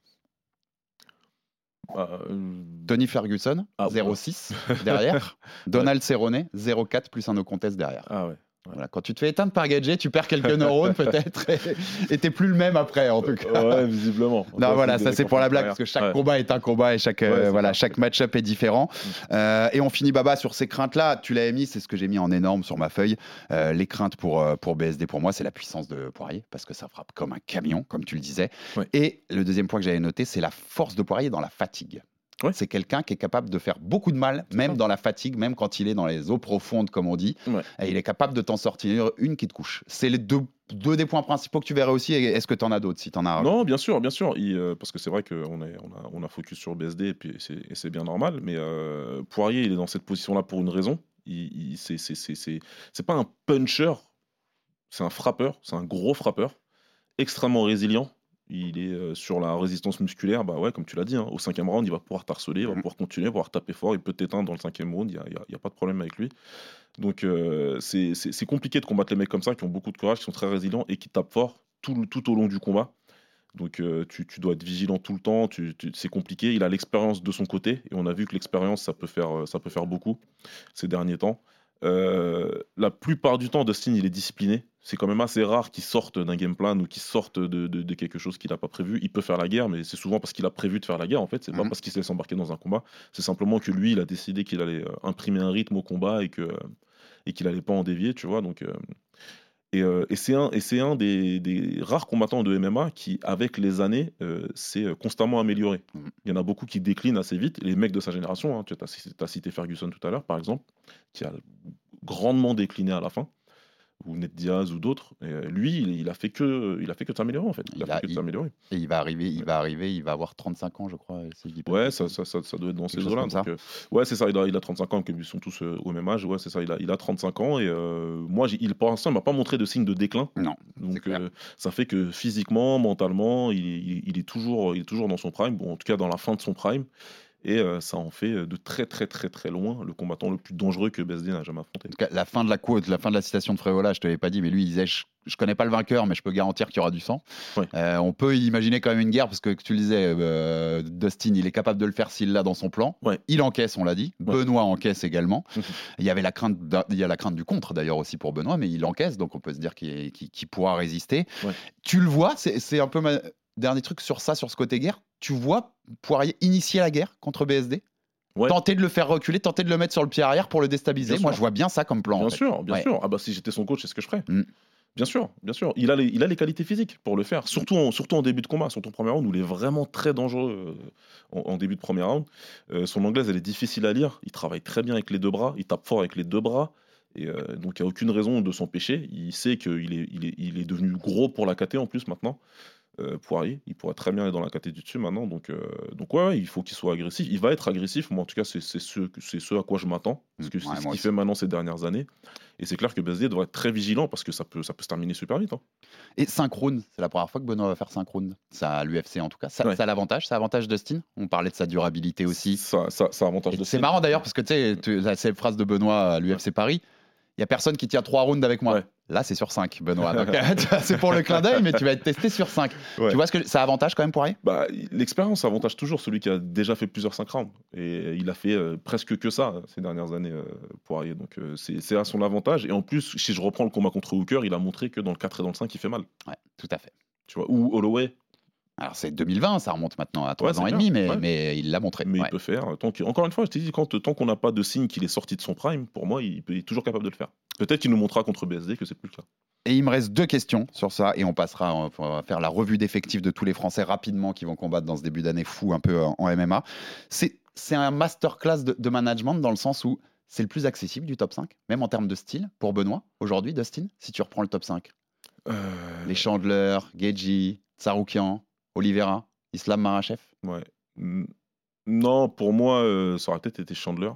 Tony Ferguson, Ah, 0,6 derrière. [laughs] Donald Cerrone, 0,4 plus un no contest derrière. Ah ouais. Voilà, quand tu te fais éteindre par Gadget, tu perds quelques neurones [laughs] peut-être et- t'es plus le même après en tout cas. Ouais, visiblement. Non, voilà, ça c'est pour la blague parce que chaque Ouais. combat est un combat et chaque, euh, Ouais, voilà, chaque match-up est différent. Euh, et on finit Baba sur ces craintes-là. Tu l'avais mis, c'est ce que j'ai mis en énorme sur ma feuille. Euh, les craintes pour, pour BSD pour moi, c'est la puissance de Poirier parce que ça frappe comme un camion, comme tu le disais. Et le deuxième point que j'avais noté, c'est la force de Poirier dans la fatigue. C'est quelqu'un qui est capable de faire beaucoup de mal, même dans la fatigue, même quand il est dans les eaux profondes, comme on dit. Ouais. Et il est capable de t'en sortir une qui te couche. C'est les deux, deux des points principaux que tu verrais aussi. Est-ce que tu en as d'autres si tu en as Non, bien sûr, bien sûr. Il, euh, parce que c'est vrai qu'on on a, on a focus sur BSD et, puis c'est, bien normal. Mais euh, Poirier, il est dans cette position-là pour une raison. Il, il- c'est pas un puncher, c'est un frappeur, c'est un gros frappeur, extrêmement résilient. Il est euh, sur la résistance musculaire, bah ouais, comme tu l'as dit, hein, au cinquième round, il va pouvoir t'harceler, il va Mhm. pouvoir continuer, pouvoir taper fort, il peut t'éteindre dans le cinquième round, il n'y a, pas de problème avec lui. Donc euh, c'est, compliqué de combattre les mecs comme ça, qui ont beaucoup de courage, qui sont très résilients et qui tapent fort tout, au long du combat. Donc euh, tu, tu dois être vigilant tout le temps, tu- tu- c'est compliqué. Il a l'expérience de son côté et on a vu que l'expérience ça peut faire ça peut faire beaucoup ces derniers temps. Euh, la plupart du temps, Dustin il est discipliné. C'est quand même assez rare qu'il sorte d'un game plan ou qu'il sorte de, de- de quelque chose qu'il n'a pas prévu. Il peut faire la guerre, mais c'est souvent parce qu'il a prévu de faire la guerre. En fait, c'est pas Mhm. parce qu'il se laisse embarquer dans un combat. C'est simplement que lui, il a décidé qu'il allait euh, imprimer un rythme au combat et que et qu'il allait pas en dévier, tu vois. Donc euh, et, euh, et c'est un, et un des, des rares combattants de MMA qui, avec les années, euh, s'est euh, constamment amélioré. Mhm. Il y en a beaucoup qui déclinent assez vite. Les mecs de sa génération, hein, tu as, cité Ferguson tout à l'heure, par exemple, qui a grandement décliné à la fin, ou Ned Diaz ou d'autres. Euh, lui, il, il a fait que, il a fait que s'améliorer en fait. Il, Il a fait que s'améliorer. Et il va arriver, il va arriver, il va avoir 35 ans, je crois. Ouais, ça, ça, ça, ça doit être dans ces eaux-là. euh, ouais, c'est ça. Il a, il a 35 ans, comme ils sont tous euh, au même âge. Ouais, c'est ça. Il a, il a 35 ans et euh, moi, il, pour l'instant, il m'a pas montré de signe de déclin. Non, Donc, ça fait que physiquement, mentalement, il, il- il est toujours, il est toujours dans son prime. Bon, en tout cas, dans la fin de son prime. Et euh, ça en fait euh, de très, très, très, très loin le combattant le plus dangereux que BSD n'a jamais affronté. En tout cas, la fin de la quote, la fin de la citation de Frévola, je te l'avais pas dit, mais lui, il disait je, je connais pas le vainqueur, mais je peux garantir qu'il y aura du sang. Ouais. Euh, on peut imaginer quand même une guerre, parce que tu le disais, euh, Dustin, il est capable de le faire s'il l'a dans son plan. Ouais. Il encaisse, on l'a dit. Ouais. Benoît encaisse également. [laughs] Il y avait la crainte, il y a la crainte du contre d'ailleurs aussi pour Benoît, mais il encaisse, donc on peut se dire qu'il pourra résister. Tu le vois, c'est c'est un peu ma dernier truc sur ça, sur ce côté guerre. Tu vois Poirier initier la guerre contre BSD Ouais. Tenter de le faire reculer, tenter de le mettre sur le pied arrière pour le déstabiliser. Bien Moi, sûr. je vois bien ça comme plan. en Bien fait. sûr, bien Ouais. sûr. Ah bah si j'étais son coach, c'est ce que je ferais. Mm. Bien sûr, bien sûr. Il a les, il a les qualités physiques pour le faire, surtout en, surtout en début de combat, surtout en premier round où il est vraiment très dangereux euh, en, en début de premier round. Euh, son anglaise, elle est difficile à lire. Il travaille très bien avec les deux bras, il tape fort avec les deux bras. Et euh, donc, il n'y a aucune raison de s'empêcher. Il sait qu'il est, il est, il est devenu gros pour la KT en plus maintenant. Euh, Poirier, il pourrait très bien aller dans la KT du dessus maintenant. Donc, euh, donc ouais, ouais, il faut qu'il soit agressif. Il va être agressif. Moi, en tout cas, c'est c'est ce, que- c'est ce à quoi je m'attends. Parce que Mm, c'est ouais, ce qu'il fait maintenant ces dernières années. Et c'est clair que BSD devrait être très vigilant parce que ça peut, ça peut se terminer super vite. hein. Et 5 rounds, c'est la première fois que Benoît va faire 5 rounds. Ça, à l'UFC en tout cas. Ça, Ouais. ça a l'avantage. Ça avantage Dustin. On parlait de sa durabilité aussi. Ça, ça, ça avantage Et de C'est marrant d'ailleurs parce que tu sais, célèbre phrase de Benoît à l'UFC Paris, il y a personne qui tient 3 rounds avec moi. Ouais. Là, c'est sur 5, Benoît. [laughs] C'est pour le clin d'œil, mais tu vas être testé sur 5. Ouais. Tu vois ce que ça avantage quand même Poirier Bah, L'expérience avantage toujours celui qui a déjà fait plusieurs 5 rounds. Et il a fait euh, presque que ça ces dernières années, euh, Poirier. Donc euh, c'est à son avantage. Et en plus, si je reprends le combat contre Hooker, il a montré que dans le 4 et dans le 5, il fait mal. Ouais, tout à fait. Tu vois, ou Holloway, Alors c'est 2020, ça remonte maintenant à 3 c'est ans et demi, mais, Ouais. mais il l'a montré. mais ouais. il peut faire. Tant encore une fois, je t'ai dit, quand, tant qu'on n'a pas de signe qu'il est sorti de son prime, pour moi, il, peut- il est toujours capable de le faire. Peut-être qu'il nous montrera contre BSD que c'est plus le cas. Et il me reste deux questions sur ça, et on passera, on va faire la revue d'effectifs de tous les Français rapidement qui vont combattre dans ce début d'année fou un peu en, en MMA. C'est un masterclass de, de management dans le sens où c'est le plus accessible du top 5, même en termes de style, pour Benoît, aujourd'hui, Dustin, si tu reprends le top 5. Euh, Les Chandler, Geji, Tsaroukian, Oliveira, Islam Marachev. Ouais. Non, pour moi, euh, ça aurait peut-être été Chandler.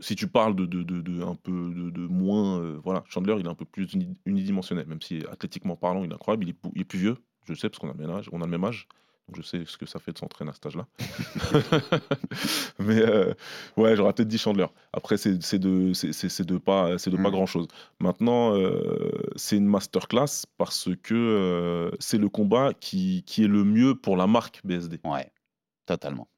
Si tu parles de, de, de, de un peu de, de moins, euh, voilà, Chandler, il est un peu plus uni- unidimensionnel, même si athlétiquement parlant, il est incroyable. Il est, pou- il est plus vieux, je sais, parce qu'on a le même âge. On a le même âge donc je sais ce que ça fait de s'entraîner à cet âge-là. [laughs] Mais euh, ouais, j'aurais peut-être dit Chandler. Après, c'est c'est de, c'est- c'est- de pas, c'est de pas Mm. grand-chose. Maintenant, euh, c'est une masterclass parce que c'est le combat qui, qui est le mieux pour la marque BSD. Ouais, totalement.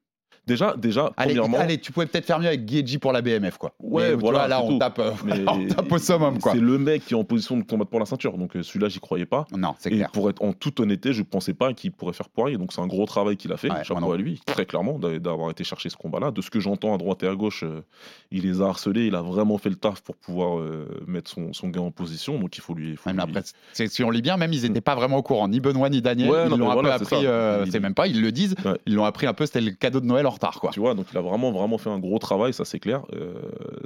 Déjà, déjà Allez, premièrement, allez, tu pouvais peut-être faire mieux avec Geji pour la BMF, quoi. Ouais, Mais, voilà, vois, là, on tape, euh, [laughs] mais on tape au summum, quoi. c'est le mec qui est en position de combattre pour la ceinture. Donc euh, celui-là, j'y croyais pas. Non, c'est Et clair. pour être en toute honnêteté, je pensais pas qu'il pourrait faire Poirier. Donc c'est un gros travail qu'il a fait. Ouais, Chapeau à lui, très clairement, d'a- d'avoir été chercher ce combat-là. De ce que j'entends à droite et à gauche, euh, il les a harcelés. Il a vraiment fait le taf pour pouvoir euh, mettre son, son gars en position. Donc il faut lui. il faut Même lui- après, si on lit bien, même ils n'étaient pas vraiment au courant, ni Benoît ni Daniel. Ouais, ils l'ont un voilà, peu appris, c'est même pas, ils le disent, ils l'ont appris un peu, c'était le cadeau de Noël en retard, quoi. Tu vois, donc il a vraiment, vraiment fait un gros travail, ça c'est clair. Euh,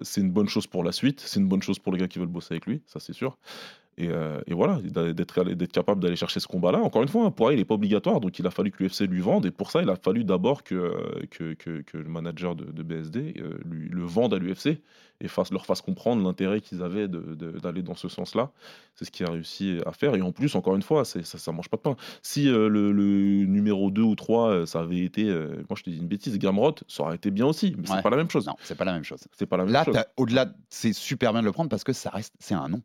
c'est une bonne chose pour la suite, c'est une bonne chose pour les gars qui veulent bosser avec lui, ça c'est sûr. Et, euh, et voilà, d'être capable d'aller chercher ce combat-là. Encore une fois, hein, pour elle, il n'est pas obligatoire, donc il a fallu que l'UFC lui vende, et pour ça, il a fallu d'abord que, euh, que, que, que le manager de, de BSD euh, lui, le vende à l'UFC et fasse, leur fasse comprendre l'intérêt qu'ils avaient d'aller dans ce sens-là. C'est ce qu'il a réussi à faire. Et en plus, encore une fois, ça ne mange pas de pain. Si euh, le, le numéro 2 ou 3, euh, ça avait été, euh, moi je te dis une bêtise, Gamrot, ça aurait été bien aussi, mais Ouais. c'est pas la même chose. Non, c'est pas la même chose. C'est pas la même Là, au-delà, c'est super bien de le prendre parce que ça reste, c'est un nom.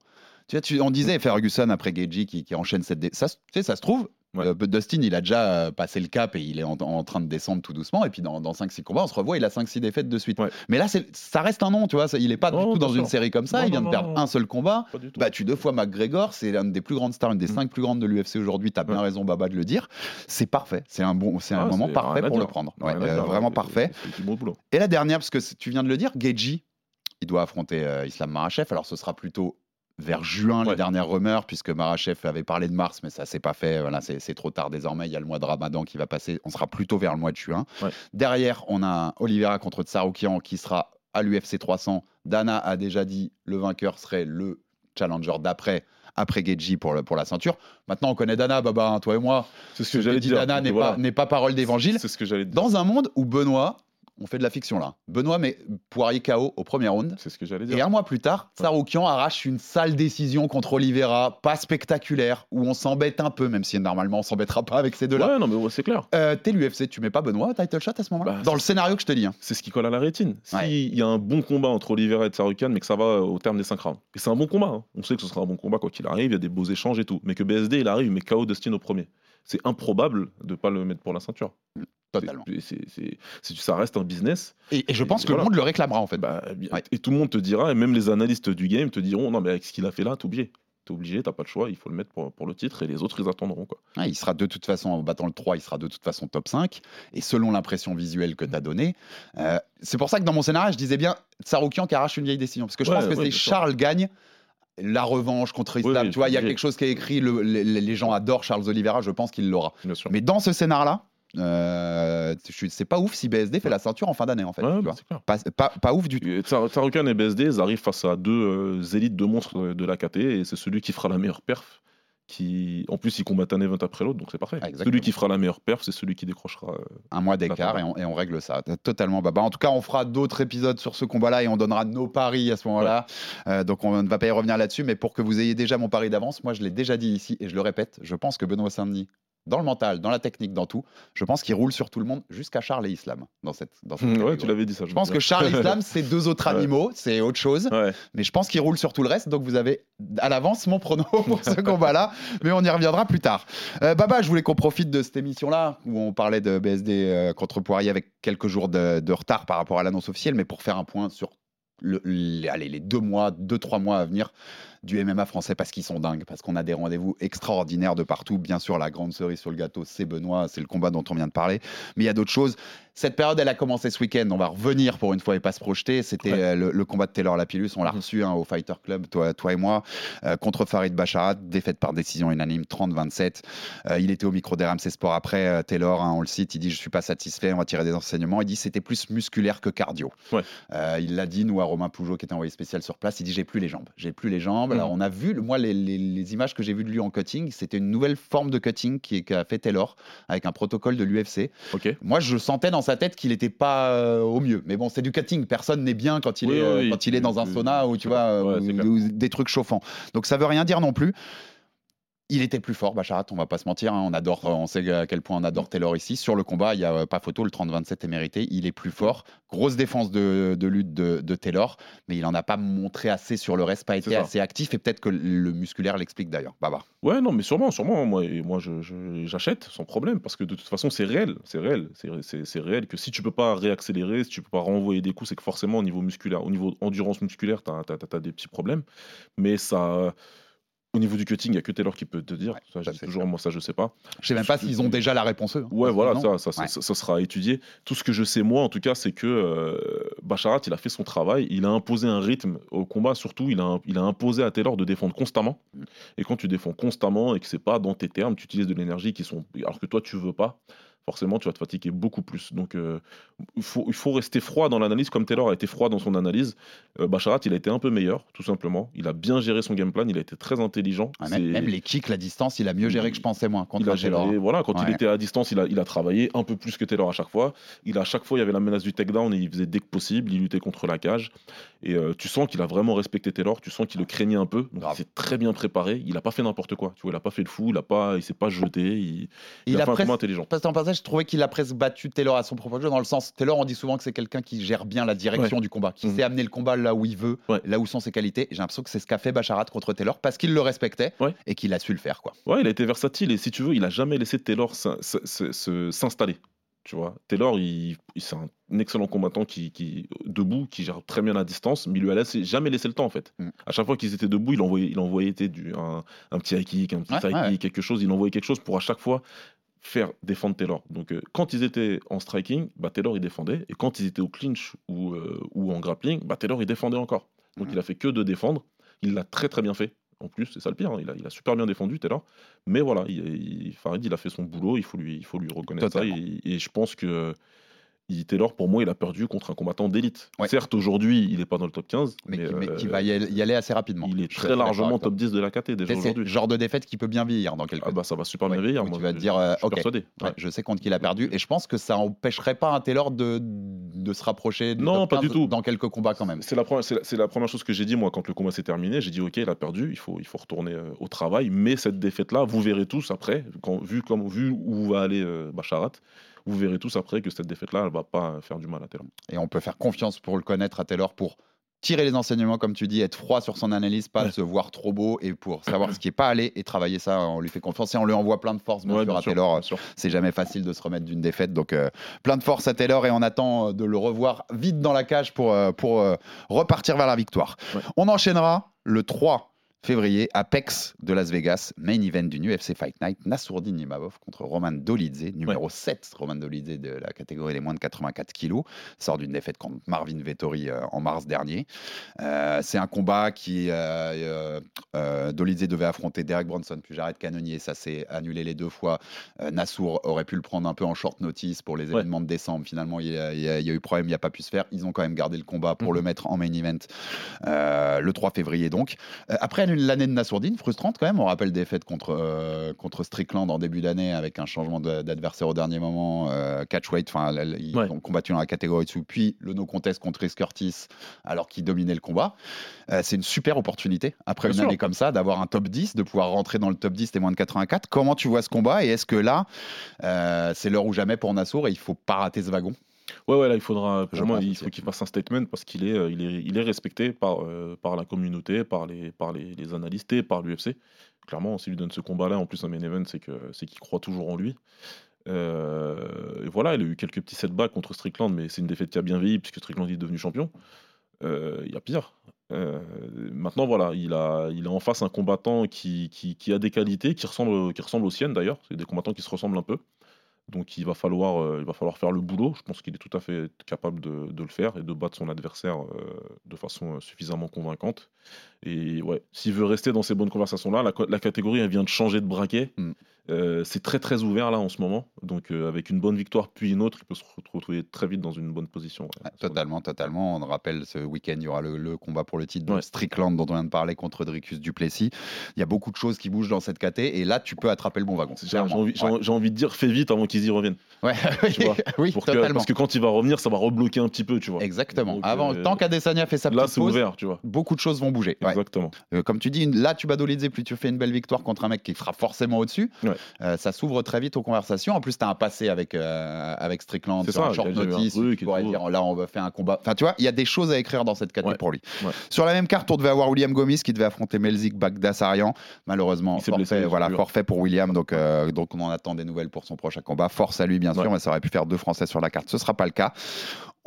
Tu vois, tu- on disait Ferguson après Geji qui, qui enchaîne cette. dé- Ça, tu sais, ça se trouve. Ouais. euh, Dustin, il a déjà euh, passé le cap et il est en, en train de descendre tout doucement. Et puis dans, dans 5-6 combats, on se revoit, il a 5-6 défaites de suite. Ouais. Mais là, ça reste un nom, tu vois. ça- Il est pas du tout dans bien une série comme ça. Non, il vient non, de perdre un seul combat. Battu deux fois McGregor, c'est l'une des plus grandes stars, une des Mm. cinq plus grandes de l'UFC aujourd'hui. T'as bien Ouais. raison, Baba, de le dire. C'est parfait. C'est un bon, c'est un Ah, moment parfait pour le prendre. Euh, vraiment parfait. Et la dernière, parce que tu viens de le dire, Geji, il doit affronter Islam Marachev. Alors ce sera plutôt vers juin les Ouais. dernières rumeurs, puisque Marachev avait parlé de mars, mais ça s'est pas fait. Voilà, c'est trop tard désormais. Il y a le mois de Ramadan qui va passer. On sera plutôt vers le mois de juin. Ouais. Derrière, on a Oliveira contre Tsaroukian qui sera à l'UFC 300. Dana a déjà dit le vainqueur serait le challenger d'après. Après Geji pour, le- pour la ceinture. Maintenant, on connaît Dana, Baba, hein, toi et moi. C'est ce que que j'allais dire. Dana n'est voilà. pas, pas parole d'évangile. C'est ce que j'allais dire. Dans un monde où Benoît, on fait de la fiction là. Benoît met Poirier KO au premier round. C'est ce que j'allais Et dire. un mois plus tard, Tsaroukian arrache une sale décision contre Oliveira, pas spectaculaire, où on s'embête un peu, même si normalement on s'embêtera pas avec ces deux-là. Ouais, non, mais ouais, c'est clair. Euh, T'es l'UFC, tu mets pas Benoît au title shot à ce moment-là Bah, Dans le scénario que je te dis. hein. C'est ce qui colle à la rétine. S'il Ouais. y a un bon combat entre Oliveira et Tsarukan, mais que ça va au terme des 5 rounds. Et c'est un bon combat. hein. On sait que ce sera un bon combat quoi qu'il arrive. Il y a des beaux échanges et tout. Mais que BSD, il arrive, mais KO Dustin au premier. C'est improbable de pas le mettre pour la ceinture. Totalement. Ça reste un business. Et, et je pense Et que voilà. le monde le réclamera en fait. Bah, Ouais. Et tout le monde te dira, et même les analystes du game te diront, non, mais avec ce qu'il a fait là, t'oublies. T'es obligé, t'as pas le choix, il faut le mettre pour, pour le titre et les autres ils attendront quoi. Ah, il sera de toute façon, en battant le 3, il sera de toute façon top 5. Et selon l'impression visuelle que tu as donnée, euh, c'est pour ça que dans mon scénario, je disais bien Saroukian qui arrache une vieille décision. Parce que je Ouais, pense que ouais, c'est. Charles gagne. La revanche contre Islam, oui, tu vois, il y a quelque chose qui est écrit, le- les, les gens adorent Charles Oliveira, je pense qu'il l'aura. Mais dans ce scénar-là, euh, c'est pas ouf si BSD fait la ceinture en fin d'année, en fait. Ouais, tu bah, vois. c'est clair. Pas, pas- pas ouf du tout. Tsaroukan et BSD, ils arrivent face à deux euh, élites de monstres de la KT et c'est celui qui fera la meilleure perf. Qui, en plus, ils combattent un event après l'autre, donc c'est parfait. Ah, celui qui fera la meilleure perf, c'est celui qui décrochera. euh, un mois d'écart et on, et on règle ça. Totalement baba. En tout cas, on fera d'autres épisodes sur ce combat-là et on donnera nos paris à ce moment-là. Euh, donc on ne va pas y revenir là-dessus, mais pour que vous ayez déjà mon pari d'avance, moi je l'ai déjà dit ici et je le répète, je pense que Benoît Saint-Denis, dans le mental, dans la technique, dans tout, je pense qu'il roule sur tout le monde jusqu'à Charles et Islam dans cette. Dans cette [laughs] Ouais, tu l'avais dit ça. Je pense que Charles et Islam, [laughs] c'est deux autres Ouais. animaux, c'est autre chose. Ouais. Mais je pense qu'il roule sur tout le reste, donc vous avez à l'avance mon prono [laughs] pour ce combat-là, mais on y reviendra plus tard. Euh, Baba, je voulais qu'on profite de cette émission-là, où on parlait de BSD euh, contre Poirier avec quelques jours de, de retard par rapport à l'annonce officielle, mais pour faire un point sur le- les, allez, les deux mois, deux, trois mois à venir du MMA français, parce qu'ils sont dingues, parce qu'on a des rendez-vous extraordinaires de partout. Bien sûr, la grande cerise sur le gâteau, c'est Benoît, c'est le combat dont on vient de parler, mais il y a d'autres choses. Cette période, elle a commencé ce week-end. On va revenir pour une fois et pas se projeter. C'était Ouais. euh, le, le combat de Taylor Lapillus. On l'a Mhm. reçu hein, au Fighter Club, toi, toi et moi, euh, contre Farid Bacharat. Défaite par décision unanime, 30-27. Euh, il était au micro d'RMC Sport après. euh, Taylor, hein, on le cite, il dit Je suis pas satisfait, on va tirer des enseignements. Il dit C'était plus musculaire que cardio. Ouais. Il l'a dit, nous, à Romain Pougeot, qui était envoyé spécial sur place. Il dit J'ai plus les jambes. J'ai plus les jambes. Alors, on a vu, moi, les, les- les images que j'ai vues de lui en cutting, c'était une nouvelle forme de cutting qu'a fait Taylor avec un protocole de l'UFC. Moi, je sentais dans sa tête qu'il n'était pas euh, au mieux. Mais bon, c'est du cutting. Personne n'est bien quand il, Oui, est, euh, oui, quand il est dans un oui, sauna ou tu c'est vois, ou- ou des trucs chauffants. Donc ça veut rien dire non plus. Il était plus fort, Bacharat, on va pas se mentir. hein, on adore, on sait à quel point on adore Taylor ici. Sur le combat, il y a euh, pas photo, le 30-27 est mérité. Il est plus fort. Grosse défense de, de lutte de, de Taylor, mais il en a pas montré assez sur le reste, pas été assez actif. Et peut-être que le musculaire l'explique d'ailleurs. Baba. Ouais, non, mais sûrement, sûrement. Moi, moi j'achète sans problème parce que de toute façon, c'est réel. C'est réel. C'est réel que si tu peux pas réaccélérer, si tu peux pas renvoyer des coups, c'est que forcément, au niveau musculaire, au niveau endurance musculaire, tu as, des petits problèmes. Mais ça. Au niveau du cutting, il n'y a que Taylor qui peut te dire. Ouais, ça, ça, toujours, clair. moi, ça, je sais pas. Je sais même pas s'ils ont déjà la réponse. eux, hein. Ouais, voilà, Non ça, ça, Ouais. ça, ça sera étudié. Tout ce que je sais, moi, en tout cas, c'est que euh, Bacharat, il a fait son travail. Il a imposé un rythme au combat, surtout. Il a, il a imposé à Taylor de défendre constamment. Mm. Et quand tu défends constamment et que c'est pas dans tes termes, tu utilises de l'énergie qui sont. Alors que toi, tu veux pas. Forcément, tu vas te fatiguer beaucoup plus. Donc, euh, il, faut, il faut rester froid dans l'analyse, comme Taylor a été froid dans son analyse. Euh, Bacharat, il a été un peu meilleur, tout simplement. Il a bien géré son game plan. Il a été très intelligent. Ah, même, C'est- même les kicks, la distance, il a mieux géré que je pensais, moi, contre il a Taylor. géré, voilà, quand Ouais. il était à distance, il a, il a travaillé un peu plus que Taylor à chaque fois. Il a, à chaque fois, il y avait la menace du takedown et il faisait dès que possible, il luttait contre la cage. Et euh, tu sens qu'il a vraiment respecté Taylor, tu sens qu'il le craignait un peu. Donc s'est très bien préparé. Il a pas fait n'importe quoi. Tu vois, il a pas fait le fou, il a pas, il s'est pas jeté. Il, il Il a, a fait un combat intelligent. Passage, je trouvais qu'il a presque battu Taylor à son propre jeu, dans le sens, Taylor, on dit souvent que c'est quelqu'un qui gère bien la direction du combat, qui Mhm. sait amener le combat là où il veut, Ouais. là où sont ses qualités. J'ai l'impression que c'est ce qu'a fait Bacharat contre Taylor, parce qu'il le respectait Ouais. et qu'il a su le faire. quoi. Ouais, il a été versatile et si tu veux, il a jamais laissé Taylor s'installer. Tu vois, Taylor, il, il- c'est un excellent combattant qui, qui debout, qui gère très bien la distance, mais il lui a laissé- jamais laissé le temps en fait. Mm. À chaque fois qu'ils étaient debout, il envoyait, il envoyait du, un, un petit high kick, un petit Ouais, side ouais. kick, quelque chose. Il envoyait quelque chose pour à chaque fois faire défendre Taylor. Donc euh, quand ils étaient en striking, bah, Taylor il défendait, et quand ils étaient au clinch ou, euh, ou en grappling, bah, Taylor il défendait encore. Donc Mm. il a fait que de défendre. Il l'a très très bien fait. En plus, c'est ça le pire, hein, il, a, il a super bien défendu Taylor. Mais voilà, il, il- Farid, il a fait son boulot, il faut lui, il faut lui reconnaître Totalement. ça. Et, et je pense que il- Taylor, pour moi, il a perdu contre un combattant d'élite. Ouais. Certes, aujourd'hui, il n'est pas dans le top 15, Mais, mais, qui, mais qui euh, va y aller, y aller assez rapidement. il est très largement top 10 de la KT déjà aujourd'hui. genre de défaite qui peut bien vieillir dans quelques Ah bah ça va super Ouais, bien vieillir. moi, tu vas te dire, euh, je suis ok. persuadé. Ouais, je sais contre qui il a perdu et je pense que ça empêcherait pas un Taylor de, de se rapprocher du Non, top pas du 15 tout. dans quelques combats quand même. C'est la, première- c'est la- c'est la première chose que j'ai dit moi quand le combat s'est terminé. J'ai dit ok, il a perdu, il faut, il faut retourner euh, au travail. Mais cette défaite-là, vous verrez tous après, quand, vu, comme, vu où va aller euh, Bacharat, vous verrez tous après que cette défaite-là, elle va pas faire du mal à Taylor. Et on peut faire confiance pour le connaître à Taylor pour tirer les enseignements, comme tu dis, être froid sur son analyse, pas Ouais. se voir trop beau et pour savoir ce qui est pas allé et travailler ça, on lui fait confiance et on lui envoie plein de force bien Ouais, sûr bien à sûr, Taylor. C'est jamais facile de se remettre d'une défaite, donc euh, plein de force à Taylor et on attend euh, de le revoir vite dans la cage pour, euh, pour euh, repartir vers la victoire. Ouais. On enchaînera le 3 février, Apex de Las Vegas, main event du UFC Fight Night, Nassourdine Imavov contre Roman Dolidze, numéro 7, Roman Dolidze de la catégorie des moins de 84 kilos, sort d'une défaite contre Marvin Vettori euh, en mars dernier. Euh, c'est un combat qui euh, euh, Dolidze devait affronter Derek Bronson puis Jared Cannonier, ça s'est annulé les deux fois. Nassour aurait pu le prendre un peu en short notice pour les Ouais. événements de décembre. Finalement, il y a, il y eu problème, il n'y a pas pu se faire. Ils ont quand même gardé le combat pour Mhm. le mettre en main event le 3 février donc. Après l'année de Nassourdine, frustrante quand même, on rappelle des fêtes contre, euh, contre Strickland en début d'année avec un changement d'adversaire au dernier moment, euh, catchweight, enfin ils Ouais. ont combattu dans la catégorie dessous, puis le no contest contre Chris Curtis alors qu'il dominait le combat. Euh, c'est une super opportunité après Bien une sûr. année comme ça d'avoir un top 10, de pouvoir rentrer dans le top 10 des moins de 84. Comment tu vois ce combat et est-ce que là, euh, c'est l'heure ou jamais pour Nassour et il faut pas rater ce wagon? Ouais, ouais, là, il faudra. Moi, pense il faut qu'il fasse un statement parce qu'il est, euh, il est, il est respecté par, euh, par la communauté, par les, par les, les analystes et par l'UFC. Clairement, s'il lui donne ce combat-là, en plus un main event, c'est qu'il croit toujours en lui. Euh, et voilà, il a eu quelques petits setbacks contre Strickland, mais c'est une défaite qui a bien vieilli puisque Strickland est devenu champion. Euh, Il y a pire. Maintenant, voilà, il a, il a en face un combattant qui, qui, qui a des qualités, qui ressemble, qui ressemble aux siennes d'ailleurs. C'est des combattants qui se ressemblent un peu. Donc il va falloir, euh, il va falloir faire le boulot. Je pense qu'il est tout à fait capable de, le faire et de battre son adversaire euh, de façon euh, suffisamment convaincante. Et ouais, s'il veut rester dans ces bonnes conversations-là, la, co- la catégorie elle vient de changer de braquet. Mm. Euh, c'est très très ouvert là en ce moment. Donc euh, avec une bonne victoire puis une autre, il peut se retrouver très vite dans une bonne position. ouais. Totalement, totalement. On rappelle ce week-end, il y aura le, le combat pour le titre de Ouais. Strickland dont on vient de parler contre Dricus Duplessis. Il y a beaucoup de choses qui bougent dans cette KT et là, tu peux attraper le bon wagon. J'ai envie, Ouais. de dire, fais vite avant qu'ils y reviennent. Ouais, tu [laughs] vois, oui, Pour que- totalement. parce que quand il va revenir, ça va rebloquer un petit peu, tu vois. Exactement. Donc, Avant, euh, tant qu'Adesanya fait sa Là, petite c'est pause, ouvert, tu vois. beaucoup de choses vont bouger. Exactement. Comme tu dis, là, tu bats Dolidze, plus tu fais une belle victoire contre un mec qui sera forcément au-dessus. Ouais. Euh, ça s'ouvre très vite aux conversations. En plus, tu as un passé avec, euh, avec Strickland sur ça, un short un notice. truc Tu pourrais dire, là, on va faire un combat. Enfin, tu vois, il y a des choses à écrire dans cette Ouais. pour lui. Ouais. Sur la même carte, on devait avoir William Gomis qui devait affronter Melzik Bagdasarian. Malheureusement, forfait, blessé, voilà, forfait pour William. Donc, euh, donc, on en attend des nouvelles pour son prochain combat. Force à lui, bien sûr, mais ça aurait pu faire deux Français sur la carte. Ce sera pas le cas.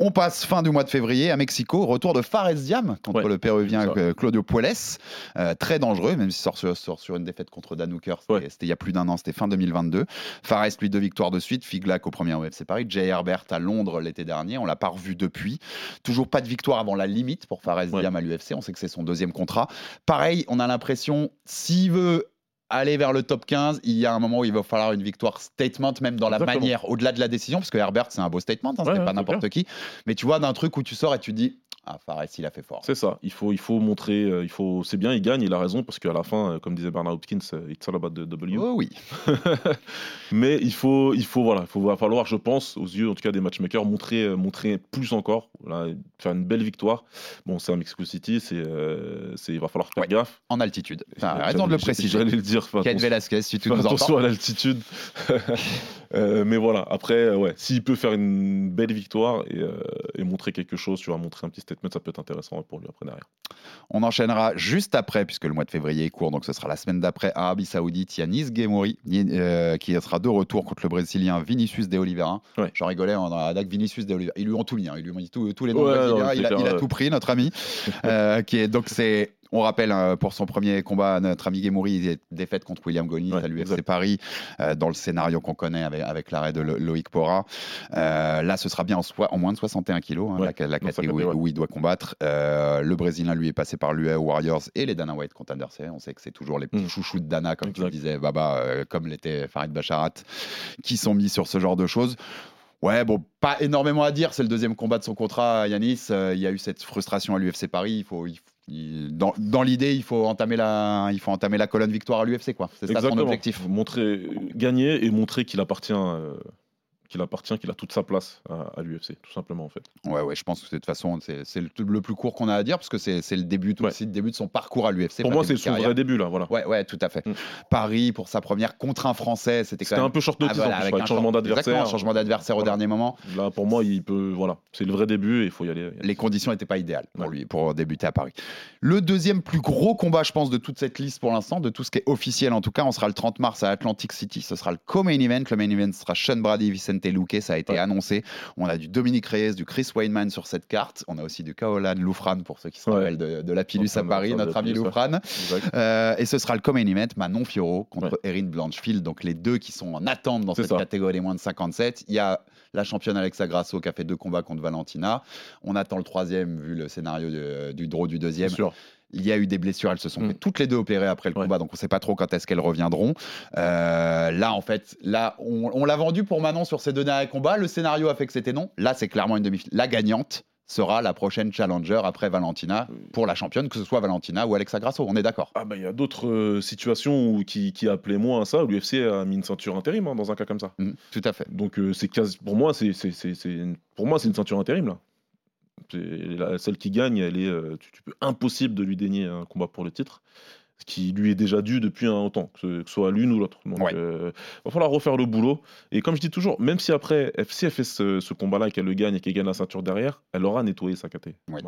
On passe fin du mois de février à Mexico. Retour de Fares Diam contre Ouais, le Péruvien euh, Claudio Puelles. Euh, très dangereux, même s'il sort sur, sort sur une défaite contre Dan Hooker. C'était Ouais. il y a plus d'un an, c'était fin 2022. Fares, lui, deux victoires de suite. Figlac au premier UFC Paris. Jay Herbert à Londres l'été dernier. On l'a pas revu depuis. Toujours pas de victoire avant la limite pour Fares Ouais. Diam à l'UFC. On sait que c'est son deuxième contrat. Pareil, on a l'impression, s'il veut aller vers le top 15, il y a un moment où il va falloir une victoire statement, même dans la manière, au-delà de la décision, parce que Herbert, c'est un beau statement, hein, Ouais, ouais, pas c'est n'importe qui. Mais tu vois, d'un truc où tu sors et tu dis, ah, Fares, il a fait fort. C'est ça. Il faut, il faut montrer. euh, il faut. C'est bien, il gagne. Il a raison parce qu'à la fin, euh, comme disait Bernard Hopkins, euh, it's all about the W. Oh oui. [laughs] Mais il faut, il faut voilà, il faut va falloir, je pense, aux yeux en tout cas des matchmakers, montrer, euh, montrer plus encore, voilà, faire une belle victoire. Bon, c'est à Mexico City, c'est, c'est, il va falloir faire Ouais. gaffe. En altitude. J'allais- raison de le préciser. J'allais le dire. attention- Velasquez, si tu nous attention entends. à l'altitude. [laughs] Euh, mais voilà, après, euh, ouais, s'il peut faire une belle victoire et, euh, et montrer quelque chose, tu vas montrer un petit statement, ça peut être intéressant pour lui après derrière. On enchaînera juste après, puisque le mois de février est court, donc ce sera la semaine d'après, Arabie Saoudite, Yanis Gemouri, euh, qui sera de retour contre le Brésilien Vinicius de Oliveira. Ouais. J'en rigolais, on a avec Vinicius de Oliveira. Ils lui ont tout mis, hein, ils lui ont mis tous les noms Ouais, non, il, a, clair, il a tout pris, notre ami. [laughs] Qui est, donc c'est. On rappelle euh, pour son premier combat, notre ami Gemouri, défaite contre William Gonis Ouais, à l'UFC. Paris, euh, dans le scénario qu'on connaît avec, avec l'arrêt de Lo- Loïc Pora. Euh, là, ce sera bien en, soi- en moins de 61 kilos, hein, Ouais, la, catégorie où il doit combattre. Le Brésilien, lui, est passé par l'UA Warriors et les Dana White contre Anderson. On sait que c'est toujours les petits Mm. chouchous de Dana, comme tu Exact. le disais, Baba, comme l'était Farid Bacharat, qui sont mis sur ce genre de choses. Ouais, bon, pas énormément à dire. C'est le deuxième combat de son contrat, Yanis. Euh, il y a eu cette frustration à l'UFC Paris. Il faut, il faut- il- dans dans l'idée, il faut entamer la, il faut entamer la colonne victoire à l'UFC, quoi. C'est ça son objectif. Montrer, gagner et montrer qu'il appartient, euh, qu'il appartient, qu'il a toute sa place à, à l'UFC, tout simplement en fait. Ouais, ouais, je pense que de toute façon, c'est le, le plus court qu'on a à dire parce que c'est le début, tout Ouais. c'est le début de son parcours à l'UFC. Pour moi, c'est son vrai début là, voilà. Ouais, ouais, tout à fait. Mm. Paris pour sa première contre un Français, c'était quand même un peu short Ah, notice voilà, en plus, avec avec un changement d'adversaire. changement d'adversaire au Voilà. dernier moment. Là, pour moi, il peut, voilà, c'est le vrai début et il faut y aller. Les conditions n'étaient pas idéales pour Ouais. lui pour débuter à Paris. Le deuxième plus gros combat, je pense, de toute cette liste pour l'instant, de tout ce qui est officiel en tout cas, on sera le 30 mars à Atlantic City. Ce sera le co-main event. Le main event sera Sean Brady, Vicente Vicente Luque, ça a été Ouais. annoncé. On a du Dominique Reyes, du Chris Weinman sur cette carte. On a aussi du Kaolan Loufran, pour ceux qui se rappellent de, de la Pilus à Paris, notre ami. Loufran. Euh, et ce sera le co-main event, Manon Fiorot contre Erin Blanchfield. Donc les deux qui sont en attente dans cette ça. catégorie des moins de 57. Il y a la championne Alexa Grasso qui a fait deux combats contre Valentina. On attend le troisième vu le scénario du draw du deuxième. Bien sûr. Il y a eu des blessures, elles se sont Mm. fait toutes les deux opérées après le Ouais. combat, donc on ne sait pas trop quand est-ce qu'elles reviendront. Euh, là, en fait, là, on, on l'a vendu pour Manon sur ces deux derniers combats. Le scénario a fait que c'était non. Là, c'est clairement une demi-finale. La gagnante sera la prochaine challenger après Valentina pour la championne, que ce soit Valentina ou Alexa Grasso. On est d'accord. Ah bah il y a d'autres euh, situations où, qui, qui appelaient moins à ça. L'UFC a mis une ceinture intérim hein, dans un cas comme ça. Mm, tout à fait. Donc euh, c'est pour moi c'est pour moi c'est une ceinture intérim là. Celle qui gagne, elle est euh, tu, tu peux impossible de lui dénier un combat pour le titre, ce qui lui est déjà dû depuis un temps, que ce, soit l'une ou l'autre. Donc Ouais. euh, va falloir refaire le boulot. Et comme je dis toujours, même si après si elle fait ce, ce combat-là, et qu'elle le gagne et qu'elle gagne la ceinture derrière, elle aura nettoyé sa KT. Ouais.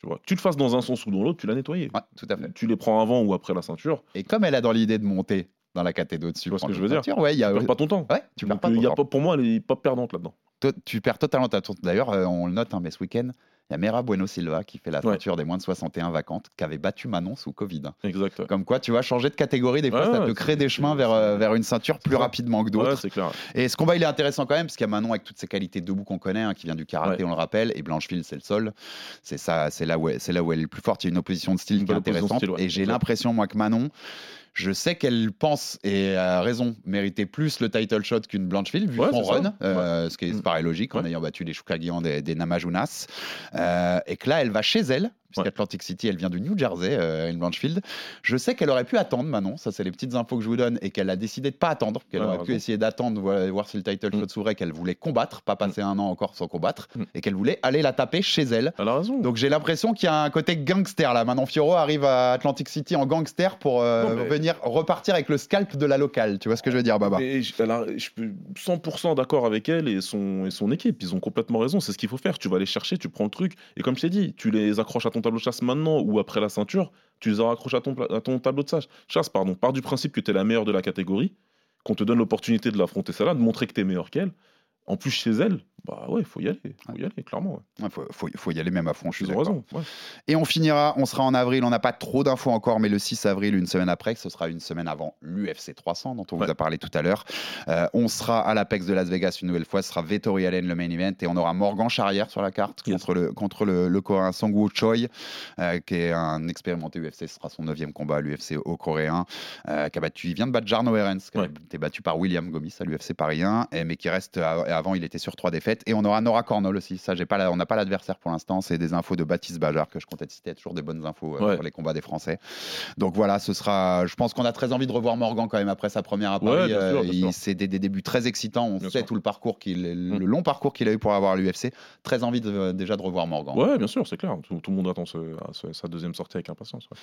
Tu vois, tu le fasses dans un sens ou dans l'autre, tu l'as nettoyé. Ouais, tout à fait. Tu les prends avant ou après la ceinture, Et comme elle a dans l'idée de monter dans la catégorie dessus, Tu vois ce que je veux dire? ceinture, ouais, y a, tu perds pas ton temps. ouais, tu perds Donc, pas euh, ton y a temps. pas, pour moi, elle est pas perdante là-dedans. To- tu perds totalement ta tour. D'ailleurs, euh, on le note, hein, mais ce week-end, il y a Mera Bueno Silva qui fait la Ouais. ceinture des moins de 61 vacantes, qui avait battu Manon sous Covid. Exact. ouais. Comme quoi, tu vois, changer de catégorie, des fois, Ouais, ça créer c'est- des chemins vers, euh, vers une ceinture plus rapidement que d'autres. Clair. Et ce combat, il est intéressant quand même, parce qu'il y a Manon avec toutes ses qualités debout qu'on connaît, hein, qui vient du karaté, on le rappelle, et Blancheville, c'est le sol. C'est ça, c'est là, où elle- c'est là où elle est le plus forte. Il y a une opposition de style Une qui est intéressante. style. Et j'ai l'impression, moi, que Manon, je sais qu'elle pense, et a raison, mériter plus le title shot qu'une Blancheville, vu Ouais, son run, euh, ce qui est Mm. paraît logique, en Ouais. ayant battu les Shukagian des, des Namajunas. Euh, et que là, elle va chez elle, puisqu'Atlantic City, elle vient du New Jersey, euh, Erin Blanchfield. Je sais qu'elle aurait pu attendre Manon, ça c'est les petites infos que je vous donne, et qu'elle a décidé de pas attendre, qu'elle Ouais, aurait pu essayer d'attendre, voir, voir si le title Mm. shot s'ouvrait, qu'elle voulait combattre, pas passer un an encore sans combattre, Mm. et qu'elle voulait aller la taper chez elle. Elle a raison. Donc j'ai l'impression qu'il y a un côté gangster là. Manon Fioro arrive à Atlantic City en gangster pour euh, Non, mais- venir repartir avec le scalp de la locale. Tu vois ce que je veux dire, Baba? Mais je suis 100% d'accord avec elle et son, et son équipe. Ils ont complètement raison. C'est ce qu'il faut faire. Tu vas les chercher, tu prends le truc. Et comme je t'ai dit, tu les accroches à ton tableau de chasse maintenant ou après la ceinture. Tu les ton, pla- à ton tableau de chasse. Chasse, pardon. Pars du principe que tu es la meilleure de la catégorie, qu'on te donne l'opportunité de l'affronter celle-là, de montrer que tu es meilleur qu'elle. En plus, chez elle, bah ouais, il faut y aller. faut y aller, clairement. ouais. Il faut, faut- faut y aller même à fond. Je suis raison. ouais. Et on finira, on sera en avril, on n'a pas trop d'infos encore, mais le 6 avril, une semaine après, ce sera une semaine avant l'UFC 300 dont on vous a parlé tout à l'heure. Euh, on sera à l'Apex de Las Vegas une nouvelle fois, ce sera Vettori Allen le main event et on aura Morgan Charrière sur la carte Yes. contre le, contre le, le Coréen Sangwoo Choi, euh, qui est un expérimenté UFC, ce sera son neuvième combat à l'UFC au Coréen, euh, qui a battu, il vient de battre Jarno Herens, qui a été battu par William Gomis à l'UFC Paris 1, et- mais qui reste, avant il était sur trois défaites. Et on aura Nora Cornol aussi, ça j'ai pas la- on n'a pas l'adversaire pour l'instant, c'est des infos de Baptiste Bajar que je comptais citer, toujours des bonnes infos euh, Ouais. sur les combats des Français. Donc voilà, ce sera, je pense qu'on a très envie de revoir Morgan quand même après sa première à Ouais, Paris. bien sûr, Euh, c'est des, des débuts très excitants, on Bien sait sûr. tout le parcours qu'il, le Mm. long parcours qu'il a eu pour avoir l'UFC. Très envie de- déjà de revoir Morgan. Ouais, bien sûr, c'est clair. Tout, tout le monde attend ce- à ce- sa deuxième sortie avec impatience. ouais.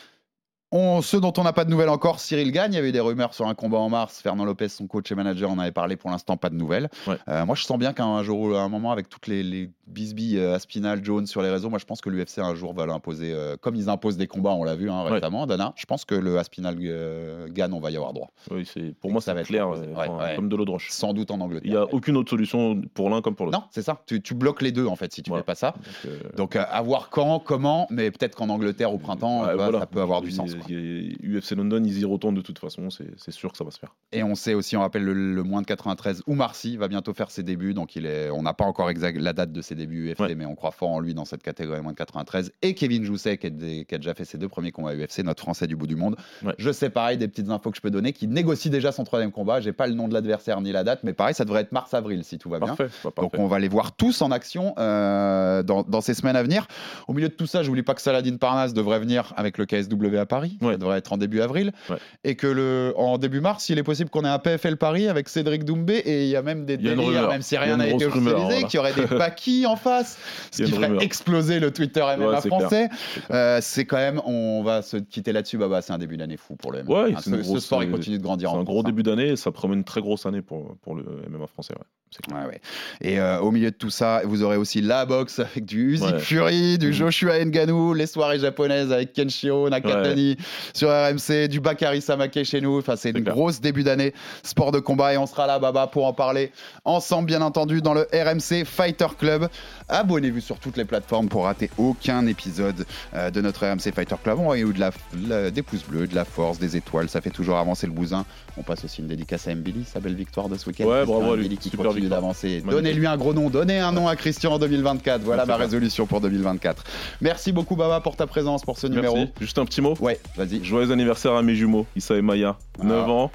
On, ceux dont on n'a pas de nouvelles encore, Cyril Gagne, il y avait des rumeurs sur un combat en mars. Fernand Lopez, son coach et manager, en avait parlé. Pour l'instant, pas de nouvelles. Ouais. Euh, moi, je sens bien qu'à un jour, à un moment, avec toutes les, les bisbilles euh, Aspinal, Jones sur les réseaux, moi, je pense que l'UFC un jour va l'imposer. euh, comme ils imposent des combats, on l'a vu hein, Ouais. récemment, Dana. Je pense que le Aspinal Gann, on va y avoir droit. Oui, c'est- pour Et moi, ça va être clair, Ouais, comme de l'eau de roche. Sans doute en Angleterre. Il n'y a aucune autre solution pour l'un comme pour l'autre. Non, c'est ça. Tu, tu bloques les deux, en fait, si tu Voilà. fais pas ça. Donc, Donc, à voir quand, comment, mais peut-être qu'en Angleterre au printemps, voilà. ça peut avoir du sens. UFC London, ils y retournent de toute façon, c'est sûr que ça va se faire. Et on sait aussi, on rappelle le, le moins de 93, Oumar Sy va bientôt faire ses débuts. Donc il est, on n'a pas encore exact la date de ses débuts UFC, Ouais. mais on croit fort en lui dans cette catégorie moins de 93. Et Kevin Jousset, qui, a déjà fait ses deux premiers combats UFC, notre Français du bout du monde. Ouais. Je sais pareil, des petites infos que je peux donner, qui négocie déjà son troisième combat. J'ai pas le nom de l'adversaire ni la date, mais pareil, ça devrait être mars-avril si tout va bien. Parfait. bah, Donc parfait. on va les voir tous en action euh, dans, dans ces semaines à venir. Au milieu de tout ça, je n'oublie pas que Saladin Parnasse devrait venir avec le KSW à Paris. Ouais. Ça devrait être en début avril. Ouais. Et que le, en début mars, il est possible qu'on ait un PFL Paris avec Cédric Doumbé et il y a même des délires, même si rien n'a été officialisé, qu'il y aurait des [laughs] paquis en face, ce qui ferait rumeur. exploser le Twitter MMA clair. français. C'est clair. Euh, C'est quand même, on va se quitter là-dessus, Baba, c'est un début d'année fou pour le MMA. Hein, ce, sport, il continue de grandir C'est un gros début d'année et ça promet une très grosse année pour, pour le MMA français. ouais. Et euh, au milieu de tout ça, vous aurez aussi la boxe avec du Usyk. Fury, du Mhm. Joshua Ngannou, les soirées japonaises avec Kenshiro Nakatani sur RMC, du Bakary Samake chez nous. Enfin, c'est C'est une clair. grosse début d'année sport de combat et on sera là, Baba, pour en parler ensemble, bien entendu, dans le RMC Fighter Club. Abonnez-vous sur toutes les plateformes pour rater aucun épisode euh, de notre RMC Fighter Club. Envoyez-nous de la, la- des pouces bleus, de la force, des étoiles. Ça fait toujours avancer le bousin. On passe aussi une dédicace à Mbili, sa belle victoire de ce week-end. Ouais, bravo lui. Qui Super continue d'avancer. Donnez-lui un gros nom. Donnez un nom à Christian en 2024. Voilà ma résolution pour 2024. Merci beaucoup, Baba, pour ta présence, pour ce numéro. Juste un petit mot. Ouais, vas-y. Joyeux anniversaire à mes jumeaux, Issa et Maya. Ah. 9 ans.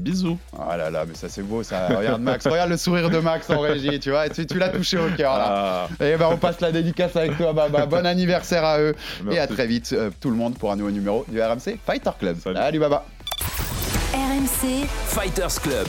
Bisous. Ah là là, mais ça c'est beau ça. Regarde Max, regarde le sourire de Max en régie, tu vois, tu, tu l'as touché au cœur là. Ah, Et ben on passe la dédicace avec toi, Baba. [laughs] Bon anniversaire à eux. merci. Et à très vite, euh, tout le monde, pour un nouveau numéro du RMC Fighter Club. Salut. Salut Baba. RMC, Fighters Club.